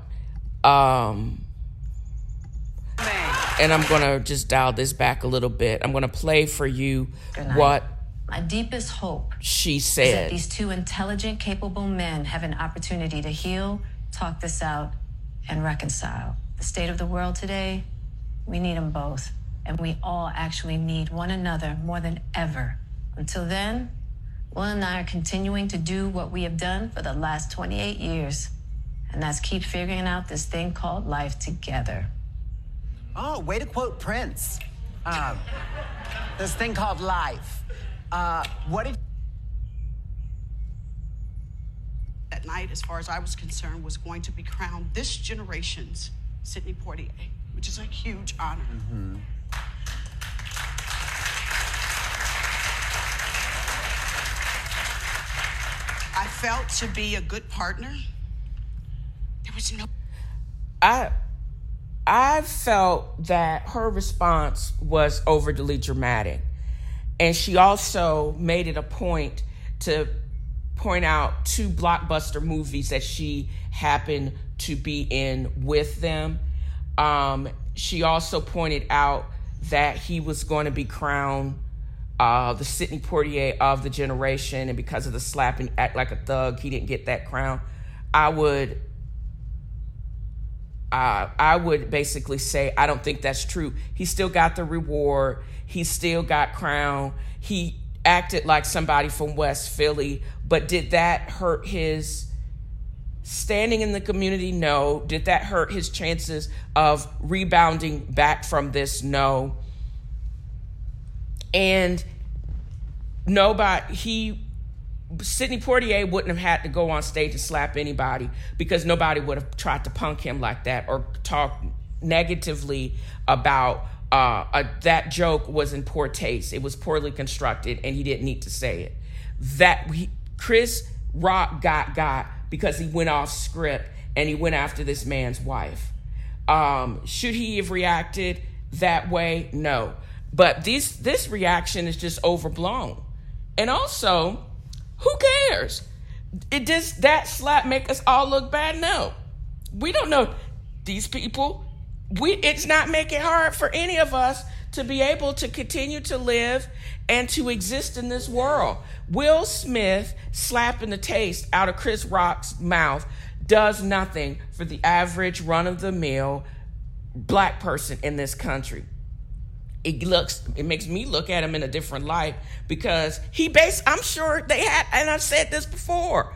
Um, and I'm gonna just dial this back a little bit. I'm gonna play for you what my deepest hope she said is that these two intelligent, capable men have an opportunity to heal, talk this out, and reconcile. The state of the world today, we need them both. And we all actually need one another more than ever. Until then, Will and I are continuing to do what we have done for the last 28 years. And that's keep figuring out this thing called life together. Oh, way to quote Prince. Um, this thing called life. Uh, what if that night, as far as I was concerned, was going to be crowned this generation's Sidney Poitier, which is a huge honor. Mm-hmm. I felt to be a good partner. There was no. I. I felt that her response was overly dramatic. And she also made it a point to point out two blockbuster movies that she happened to be in with them. Um, she also pointed out that he was going to be crowned uh, the Sidney Poitier of the generation, and because of the slapping, act like a thug, he didn't get that crown. I would uh, I would basically say I don't think that's true. He still got the reward. He still got crown. He acted like somebody from West Philly, but did that hurt his standing in the community? No. Did that hurt his chances of rebounding back from this? No. And nobody, he, Sidney Poitier wouldn't have had to go on stage and slap anybody because nobody would have tried to punk him like that or talk negatively about uh, uh, that joke was in poor taste. It was poorly constructed, and he didn't need to say it. That he, Chris Rock got got because he went off script and he went after this man's wife. Um, should he have reacted that way? No. But this this reaction is just overblown. And also, who cares? It does that slap make us all look bad? No. We don't know these people. We it's not making hard for any of us to be able to continue to live and to exist in this world. Will Smith slapping the taste out of Chris Rock's mouth does nothing for the average run of the mill black person in this country it looks it makes me look at him in a different light because he based i'm sure they had and i've said this before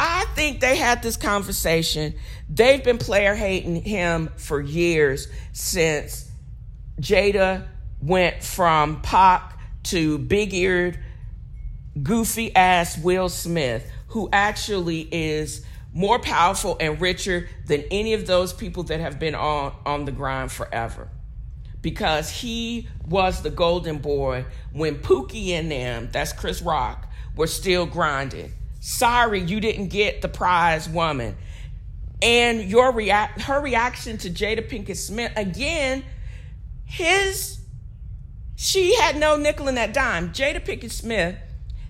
i think they had this conversation. They've been player hating him for years since jada went from Pac to big-eared goofy ass will smith who actually is more powerful and richer than any of those people that have been on on the grind forever because he was the golden boy when Pookie and them, that's Chris Rock, were still grinding. Sorry, you didn't get the prize woman. And your react her reaction to Jada Pinkett Smith, again, his she had no nickel in that dime. Jada Pinkett Smith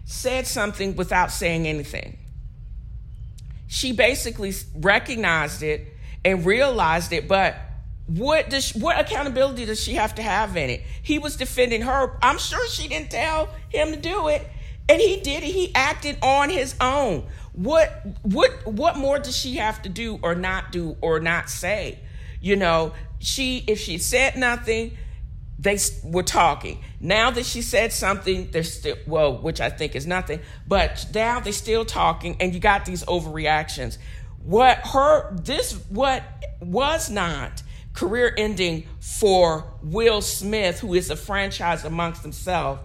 said something without saying anything. She basically recognized it and realized it, but what does what accountability does she have to have in it? He was defending her. I'm sure she didn't tell him to do it, and he did it. He acted on his own. What what what more does she have to do or not do or not say? You know, she if she said nothing, they were talking. Now that she said something, they're still well, which I think is nothing. But now they're still talking, and you got these overreactions. What her this what was not career ending for Will Smith, who is a franchise amongst himself,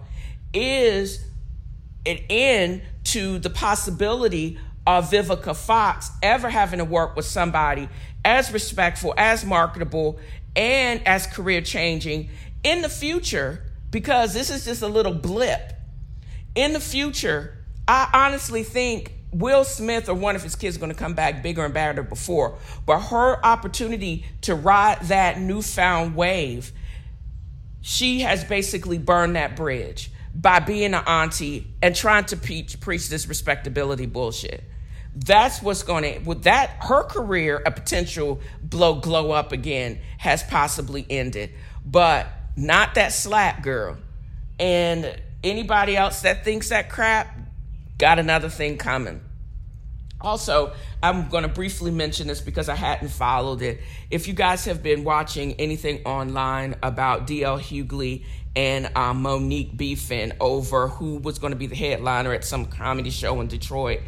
is an end to the possibility of Vivica Fox ever having to work with somebody as respectful, as marketable, and as career changing in the future, because this is just a little blip. In the future, I honestly think Will Smith or one of his kids are going to come back bigger and badder before. But her opportunity to ride that newfound wave, she has basically burned that bridge by being an auntie and trying to preach, preach this respectability bullshit. That's what's going to with that her career a potential blow glow up again has possibly ended, but not that slap girl. And anybody else that thinks that crap, got another thing coming. Also, I'm going to briefly mention this because I hadn't followed it. If you guys have been watching anything online about DL Hughley and um, Mo'Nique beefing over who was going to be the headliner at some comedy show in Detroit,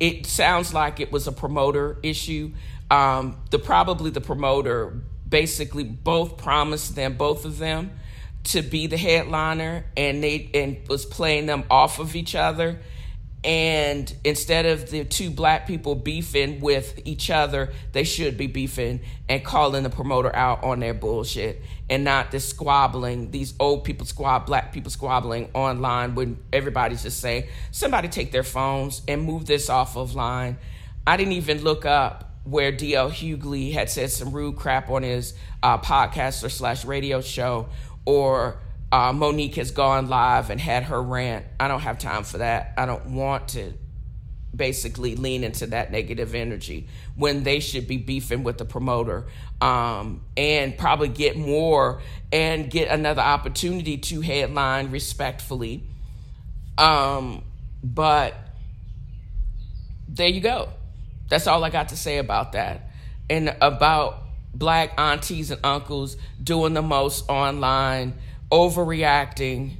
it sounds like it was a promoter issue. Um, the probably the promoter basically both promised them, both of them, to be the headliner, and they and was playing them off of each other and instead of the two black people beefing with each other, they should be beefing and calling the promoter out on their bullshit and not this squabbling, these old people squab, black people squabbling online when everybody's just saying, somebody take their phones and move this off of line. I didn't even look up where DL Hughley had said some rude crap on his uh, podcast or slash radio show or uh, Mo'Nique has gone live and had her rant. I don't have time for that. I don't want to basically lean into that negative energy when they should be beefing with the promoter um, and probably get more and get another opportunity to headline respectfully. Um, but there you go. That's all I got to say about that. And about black aunties and uncles doing the most online, overreacting.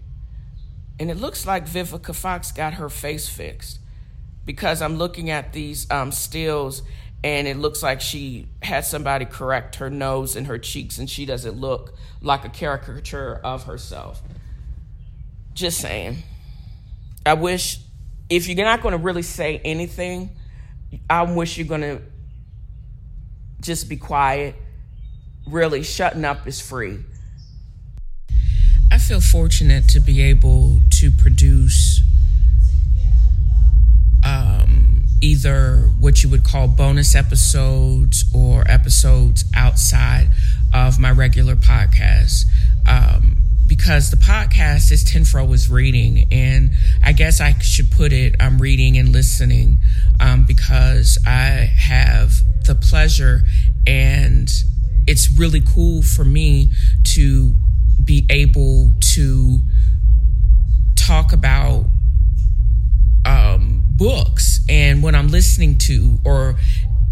And it looks like Vivica Fox got her face fixed because I'm looking at these um, stills and it looks like she had somebody correct her nose and her cheeks and she doesn't look like a caricature of herself. Just saying. I wish if you're not going to really say anything, I wish you're going to just be quiet. Really, shutting up is free. Feel fortunate to be able to produce um, either what you would call bonus episodes or episodes outside of my regular podcast. Um, because the podcast is TNFro is reading, and I guess I should put it I'm reading and listening um, because I have the pleasure and it's really cool for me to be able to talk about um, books and when I'm listening to or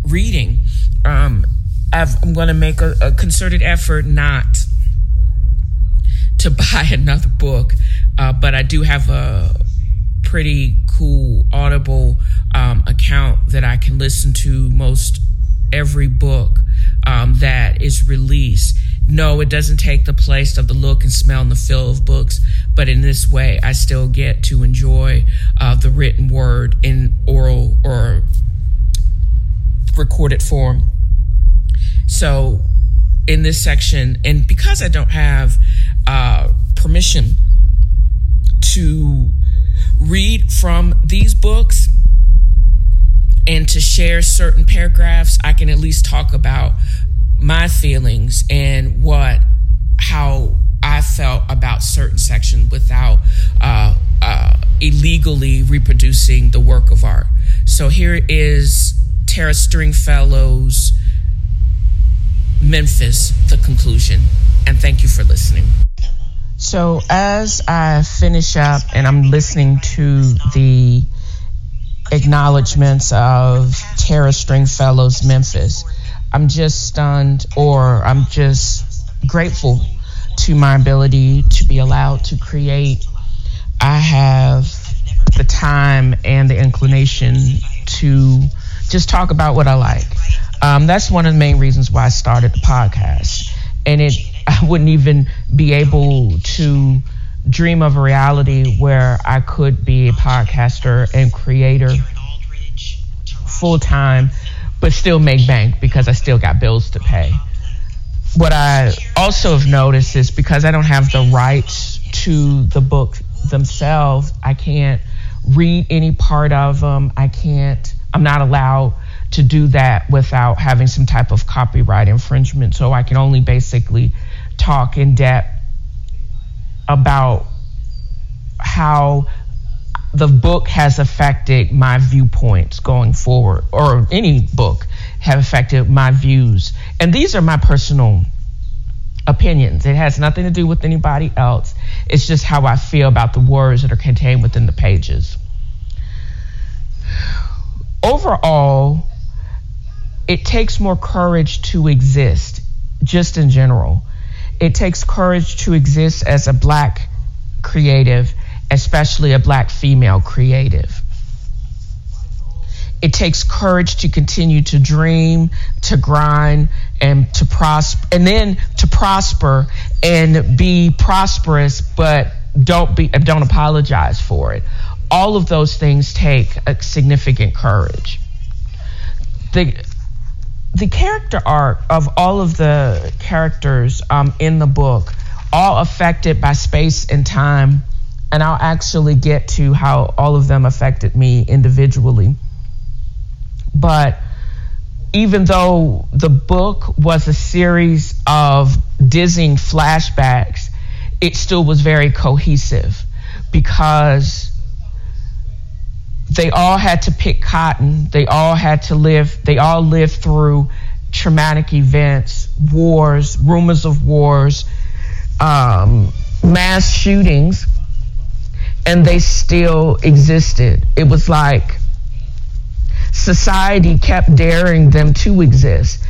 reading. Um, i am going to make a, a, concerted effort not to buy another book, uh, but I do have a pretty cool Audible um, account that I can listen to most every book um, that is released. No, it doesn't take the place of the look and smell and the feel of books, but in this way, I still get to enjoy uh, the written word in oral or recorded form. So, in this section, and because I don't have uh, permission to read from these books, and to share certain paragraphs, I can at least talk about my feelings and what, how I felt about certain section without uh, uh, illegally reproducing the work of art. So here is Tara Stringfellow's Memphis, the conclusion. And thank you for listening. So as I finish up and I'm listening to the acknowledgments of Tara Stringfellow's Memphis. I'm just stunned or I'm just grateful to my ability to be allowed to create. I have the time and the inclination to just talk about what I like. Um, that's one of the main reasons why I started the podcast. And it, I wouldn't even be able to dream of a reality where I could be a podcaster and creator full time, but still make bank because I still got bills to pay. What I also have noticed is because I don't have the rights to the books themselves, I can't read any part of them. I can't, I'm not allowed to do that without having some type of copyright infringement. So I can only basically talk in depth about how the book has affected my viewpoints going forward, or any book have affected my views. And these are my personal opinions. It has nothing to do with anybody else. It's just how I feel about the words that are contained within the pages. Overall, it takes more courage to exist, just in general. It takes courage to exist as a black creative, especially a black female creative. It takes courage to continue to dream, to grind, and to prosper, and then to prosper and be prosperous, but don't be don't apologize for it. All of those things take a significant courage. The the character arc of all of the characters um, in the book, all affected by space and time, and I'll actually get to how all of them affected me individually. But even though the book was a series of dizzying flashbacks, it still was very cohesive because they all had to pick cotton. They all had to live, they all lived through traumatic events, wars, rumors of wars, um, mass shootings, and they still existed. It was like society kept daring them to exist.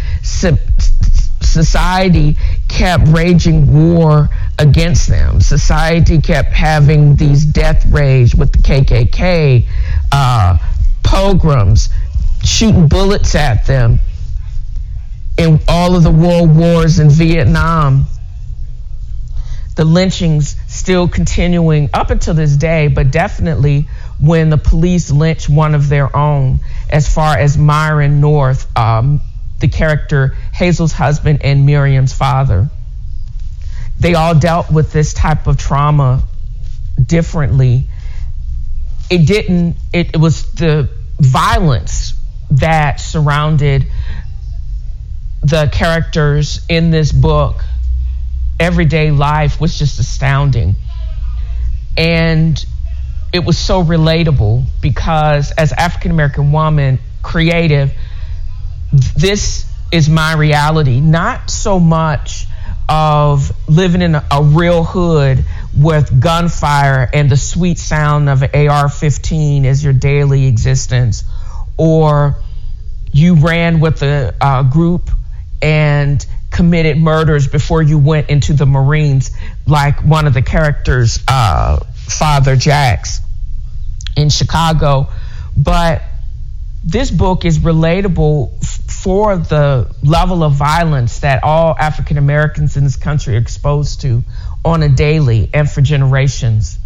society kept raging war against them. Society kept having these death rage with the KKK, uh, pogroms, shooting bullets at them in all of the world wars in Vietnam. The lynchings still continuing up until this day, but definitely when the police lynch one of their own, as far as Myron North, um, the character Hazel's husband and Miriam's father. They all dealt with this type of trauma differently. It didn't, it, it was the violence that surrounded the characters in this book, everyday life was just astounding. And it was so relatable because as African American woman, creative, this is my reality, not so much of living in a, a, real hood with gunfire and the sweet sound of an AR 15 as your daily existence, or you ran with a, a group and committed murders before you went into the Marines, like one of the characters, uh, Father Jax in Chicago. But this book is relatable f- for the level of violence that all African Americans in this country are exposed to on a daily and for generations.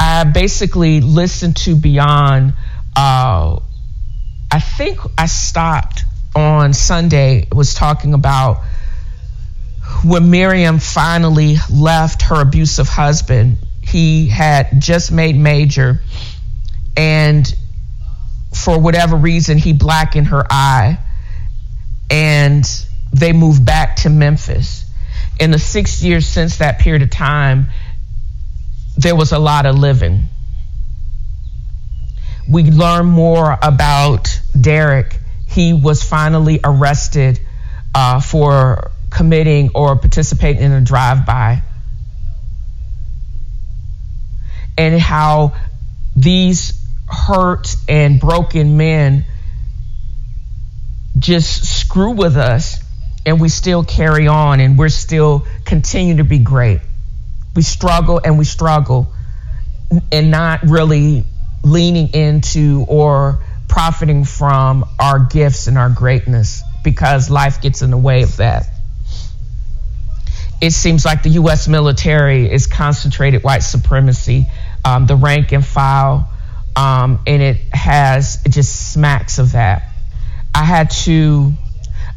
I basically listened to Beyond. Uh, I think I stopped on Sunday, was talking about when Miriam finally left her abusive husband. He had just made major and for whatever reason he blackened her eye and they moved back to Memphis. In the six years since that period of time, there was a lot of living. We learned more about Derek. He was finally arrested uh, for committing or participating in a drive by. And how these hurt and broken men just screw with us and we still carry on and we're still continue to be great. We struggle and we struggle and not really leaning into or profiting from our gifts and our greatness because life gets in the way of that. It seems like the U.S. military is concentrated white supremacy, um, the rank and file um, and it has it just smacks of that. I had to.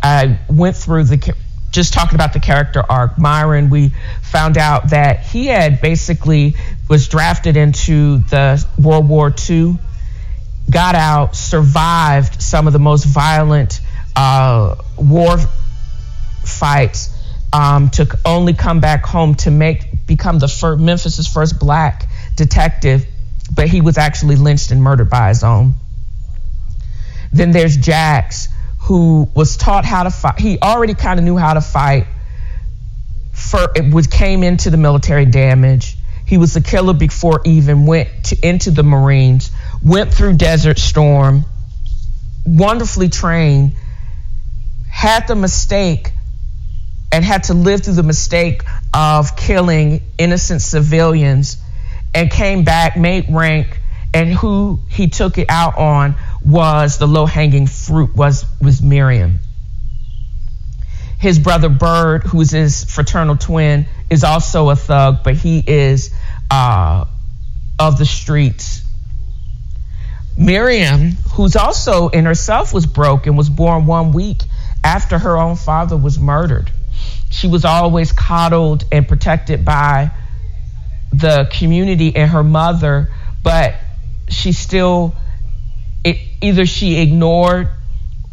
I went through the just talking about the character arc. Myron, we found out that he had basically was drafted into the World War II, got out, survived some of the most violent uh, war fights, um, to only come back home to make become the first, Memphis's first black detective but he was actually lynched and murdered by his own. Then there's Jax, who was taught how to fight. He already kind of knew how to fight. For it was came into the military damage. He was a killer before even went to, into the Marines. Went through Desert Storm. Wonderfully trained. Had the mistake and had to live through the mistake of killing innocent civilians and came back, made rank, and who he took it out on was the low hanging fruit was was Miriam. His brother Bird, who's his fraternal twin, is also a thug, but he is uh, of the streets. Miriam, who's also in herself was broken, was born one week after her own father was murdered. She was always coddled and protected by the community and her mother, but she still, it, either she ignored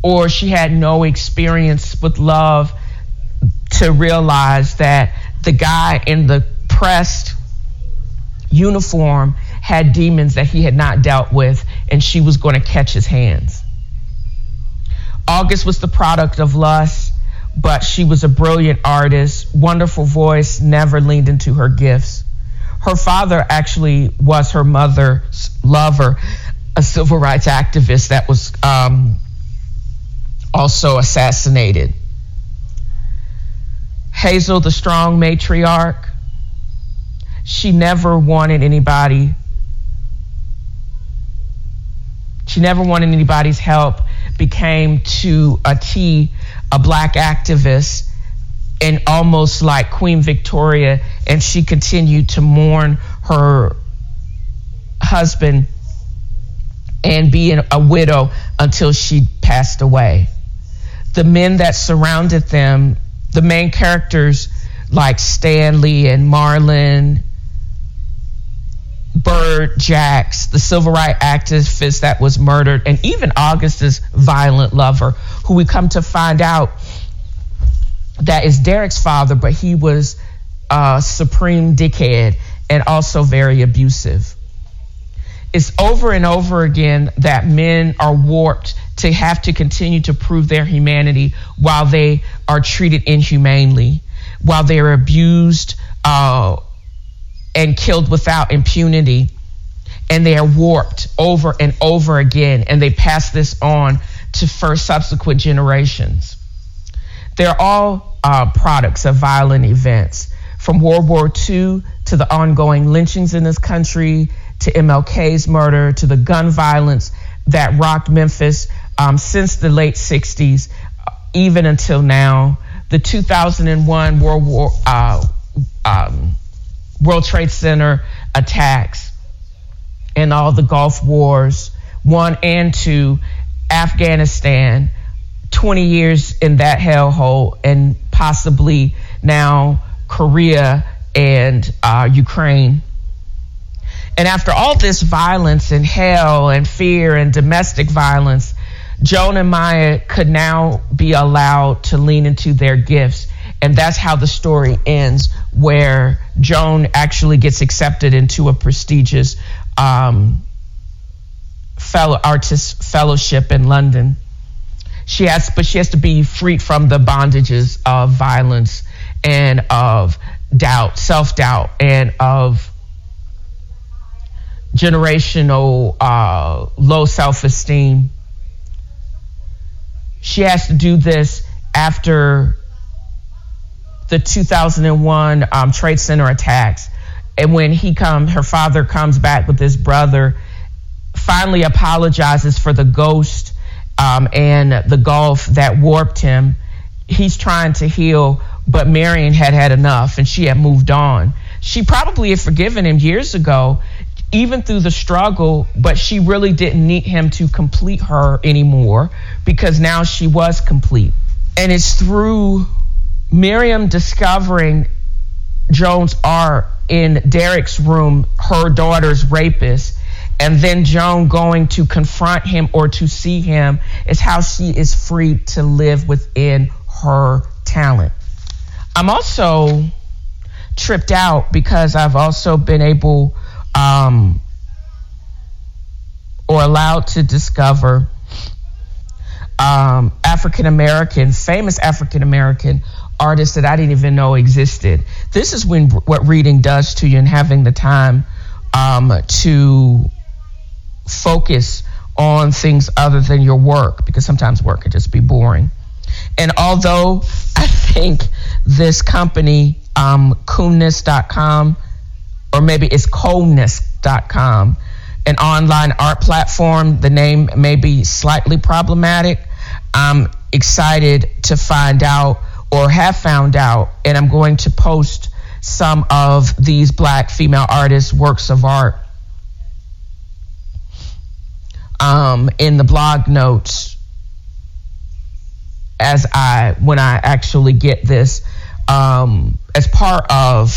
or she had no experience with love to realize that the guy in the pressed uniform had demons that he had not dealt with, and she was going to catch his hands. August was the product of lust, but she was a brilliant artist, wonderful voice, never leaned into her gifts. Her father actually was her mother's lover, a civil rights activist that was um, also assassinated. Hazel, the strong matriarch, she never wanted anybody. She never wanted anybody's help, became to a T a black activist and almost like Queen Victoria, and she continued to mourn her husband and being a widow until she passed away. The men that surrounded them, the main characters like Stanley and Marlon, Bird Jax, the civil rights activist that was murdered, and even August's violent lover, who we come to find out that is Derek's father, but he was a supreme dickhead and also very abusive. It's over and over again that men are warped to have to continue to prove their humanity while they are treated inhumanely, while they are abused uh, and killed without impunity. And they are warped over and over again, and they pass this on to first subsequent generations. They're all uh, products of violent events, from World War II to the ongoing lynchings in this country, to MLK's murder, to the gun violence that rocked Memphis um, since the late 60s, even until now. The 2001 World War uh, um, World Trade Center attacks and all the Gulf Wars, one and two, Afghanistan, 20 years in that hellhole, and possibly now Korea and uh, Ukraine. And after all this violence and hell and fear and domestic violence, Joan and Maya could now be allowed to lean into their gifts. And that's how the story ends, where Joan actually gets accepted into a prestigious um, fellow artist fellowship in London. She has, but she has to be freed from the bondages of violence and of doubt, self doubt, and of generational uh, low self esteem. She has to do this after the 2001 um, Trade Center attacks. And when he comes, her father comes back with his brother, finally apologizes for the ghost um, and the gulf that warped him. He's trying to heal, but Marion had had enough and she had moved on. She probably had forgiven him years ago, even through the struggle, but she really didn't need him to complete her anymore because now she was complete. And it's through Miriam discovering Joan's art in Derek's room, her daughter's rapist, and then Joan going to confront him or to see him is how she is free to live within her talent. I'm also tripped out because I've also been able um, or allowed to discover um, African American, famous African American artists that I didn't even know existed. This is when what reading does to you and having the time um, to focus on things other than your work because sometimes work can just be boring. And although I think this company, um, Kooness.com, or maybe it's Kooness.com, an online art platform, the name may be slightly problematic. I'm excited to find out or have found out, and I'm going to post some of these black female artists' works of art um, in the blog notes as I when I actually get this um, as part of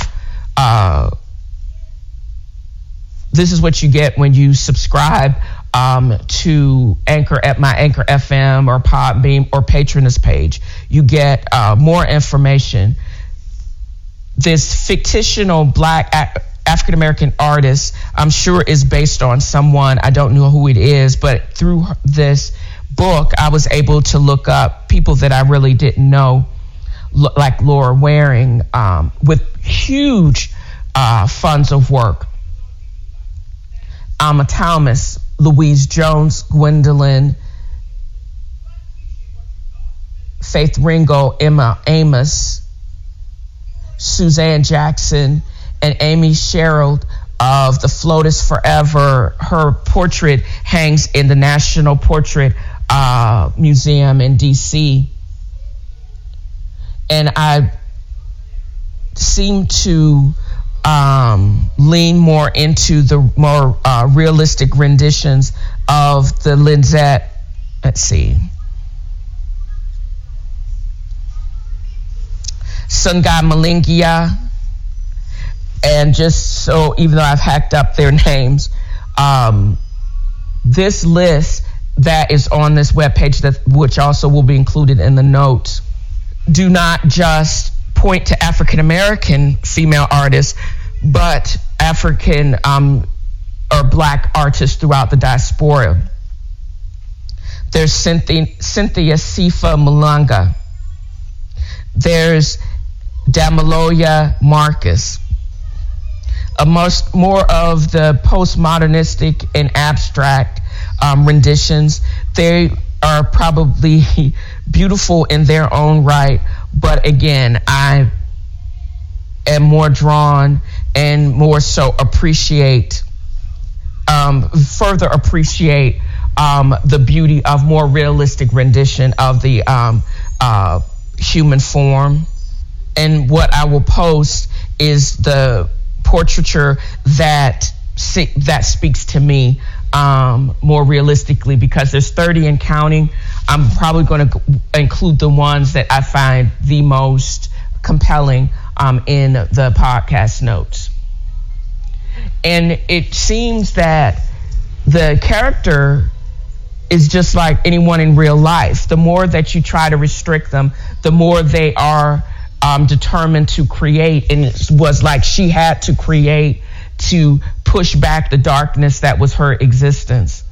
uh, this is what you get when you subscribe um, to Anchor at my Anchor FM or Podbean or Patreon page. You get uh, more information. This fictional black African American artist, I'm sure is based on someone, I don't know who it is, but through this book, I was able to look up people that I really didn't know, like Laura Waring, um, with huge uh, funds of work. Alma Thomas, Louise Jones, Gwendolyn, Faith Ringgold, Emma Amos, Suzanne Jackson, and Amy Sherald of The Float is Forever. Her portrait hangs in the National Portrait uh, Museum in DC. And I seem to um, lean more into the more uh, realistic renditions of the Lizette. Let's see. Sungi Mlengeya. And just so, even though I've hacked up their names, um, this list that is on this webpage, that which also will be included in the notes, do not just point to African American female artists, but African um, or Black artists throughout the diaspora. There's Cynthia, Cynthia Sifa Mulanga. There's Damilola Marcus. A most, more of the postmodernistic and abstract um, renditions. They are probably beautiful in their own right, but again, I am more drawn and more so appreciate, um, further appreciate um, the beauty of more realistic rendition of the um, uh, human form. And what I will post is the portraiture that that speaks to me um, more realistically because there's 30 and counting. I'm probably going to include the ones that I find the most compelling um, in the podcast notes. And it seems that the character is just like anyone in real life. The more that you try to restrict them, the more they are um, determined to create. And it was like she had to create to push back the darkness that was her existence.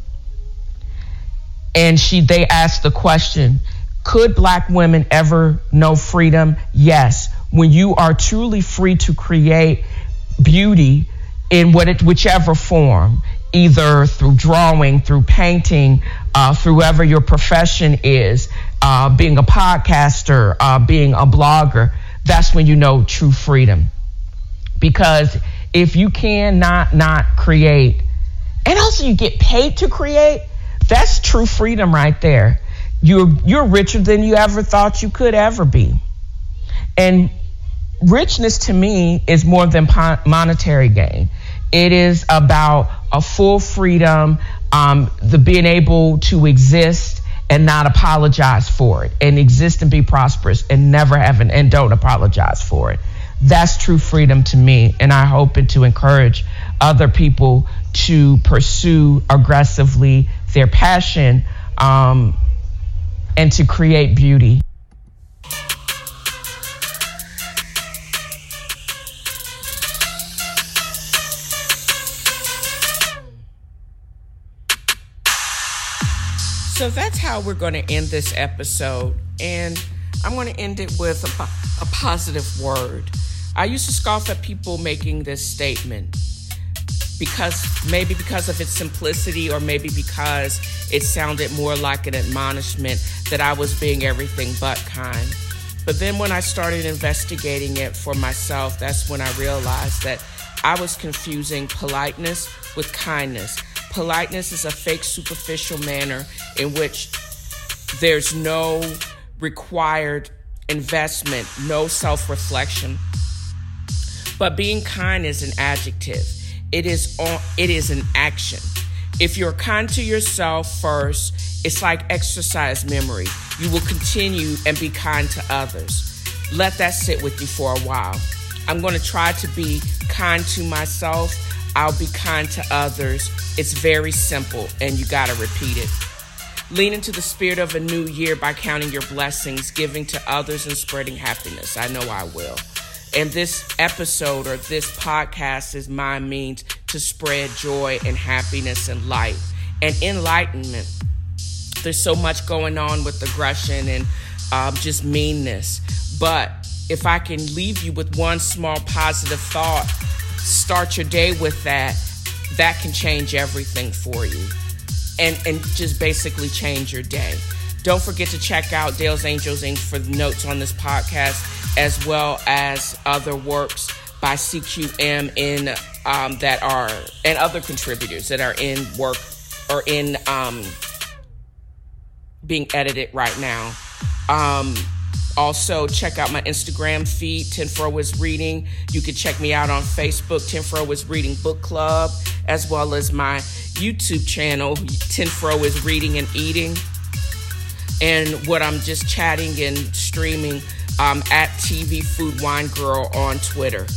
And she they asked the question, could black women ever know freedom? Yes. When you are truly free to create beauty in what it, whichever form, either through drawing, through painting, uh, through whatever your profession is, uh, being a podcaster, uh, being a blogger, that's when you know true freedom. Because if you cannot not create, and also you get paid to create, that's true freedom right there. You're you're richer than you ever thought you could ever be. And richness to me is more than monetary gain. It is about a full freedom, um, the being able to exist and not apologize for it, and exist and be prosperous and never have an, and don't apologize for it. That's true freedom to me, and I hope it to encourage other people to pursue aggressively their passion um, and to create beauty. So that's how we're going to end this episode. And I'm going to end it with a, a positive word. I used to scoff at people making this statement because maybe because of its simplicity or maybe because it sounded more like an admonishment that I was being everything but kind. But then when I started investigating it for myself, that's when I realized that I was confusing politeness with kindness. Politeness is a fake, superficial manner in which there's no required investment, no self reflection. But being kind is an adjective. It is on, it is an action. If you're kind to yourself first, it's like exercise memory. You will continue and be kind to others. Let that sit with you for a while. I'm going to try to be kind to myself I'll be kind to others. It's very simple, and you got to repeat it. Lean into the spirit of a new year by counting your blessings, giving to others, and spreading happiness. I know I will. And this episode or this podcast is my means to spread joy and happiness and light and enlightenment. There's so much going on with aggression and um, just meanness. But if I can leave you with one small positive thought, start your day with that, that can change everything for you and, and just basically change your day. Don't forget to check out Dale's Angels Inc. for the notes on this podcast, as well as other works by CQM in um, that are and other contributors that are in work or in um, being edited right now. Um, also, check out my Instagram feed, TNFro is Reading. You can check me out on Facebook, TNFro is Reading Book Club, as well as my YouTube channel, TNFro is Reading and Eating and what I'm just chatting and streaming um, at TV Food Wine Girl on Twitter.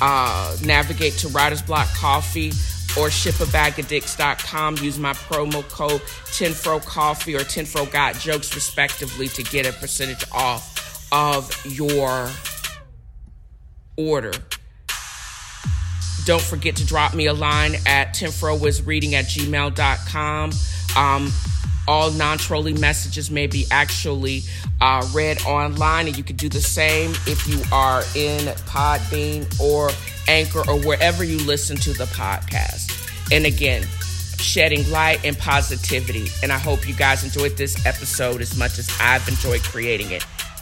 Uh, navigate to Writer's Block Coffee or shipabagadicks.com. Use my promo code TNFro Coffee or TNFro Got Jokes, respectively, to get a percentage off of your order. Don't forget to drop me a line at tinfrowasreading at gmail.com. Um, all non-trolling messages may be actually uh, read online and you can do the same if you are in podbean or anchor or wherever you listen to the podcast and again shedding light and positivity and i hope you guys enjoyed this episode as much as i've enjoyed creating it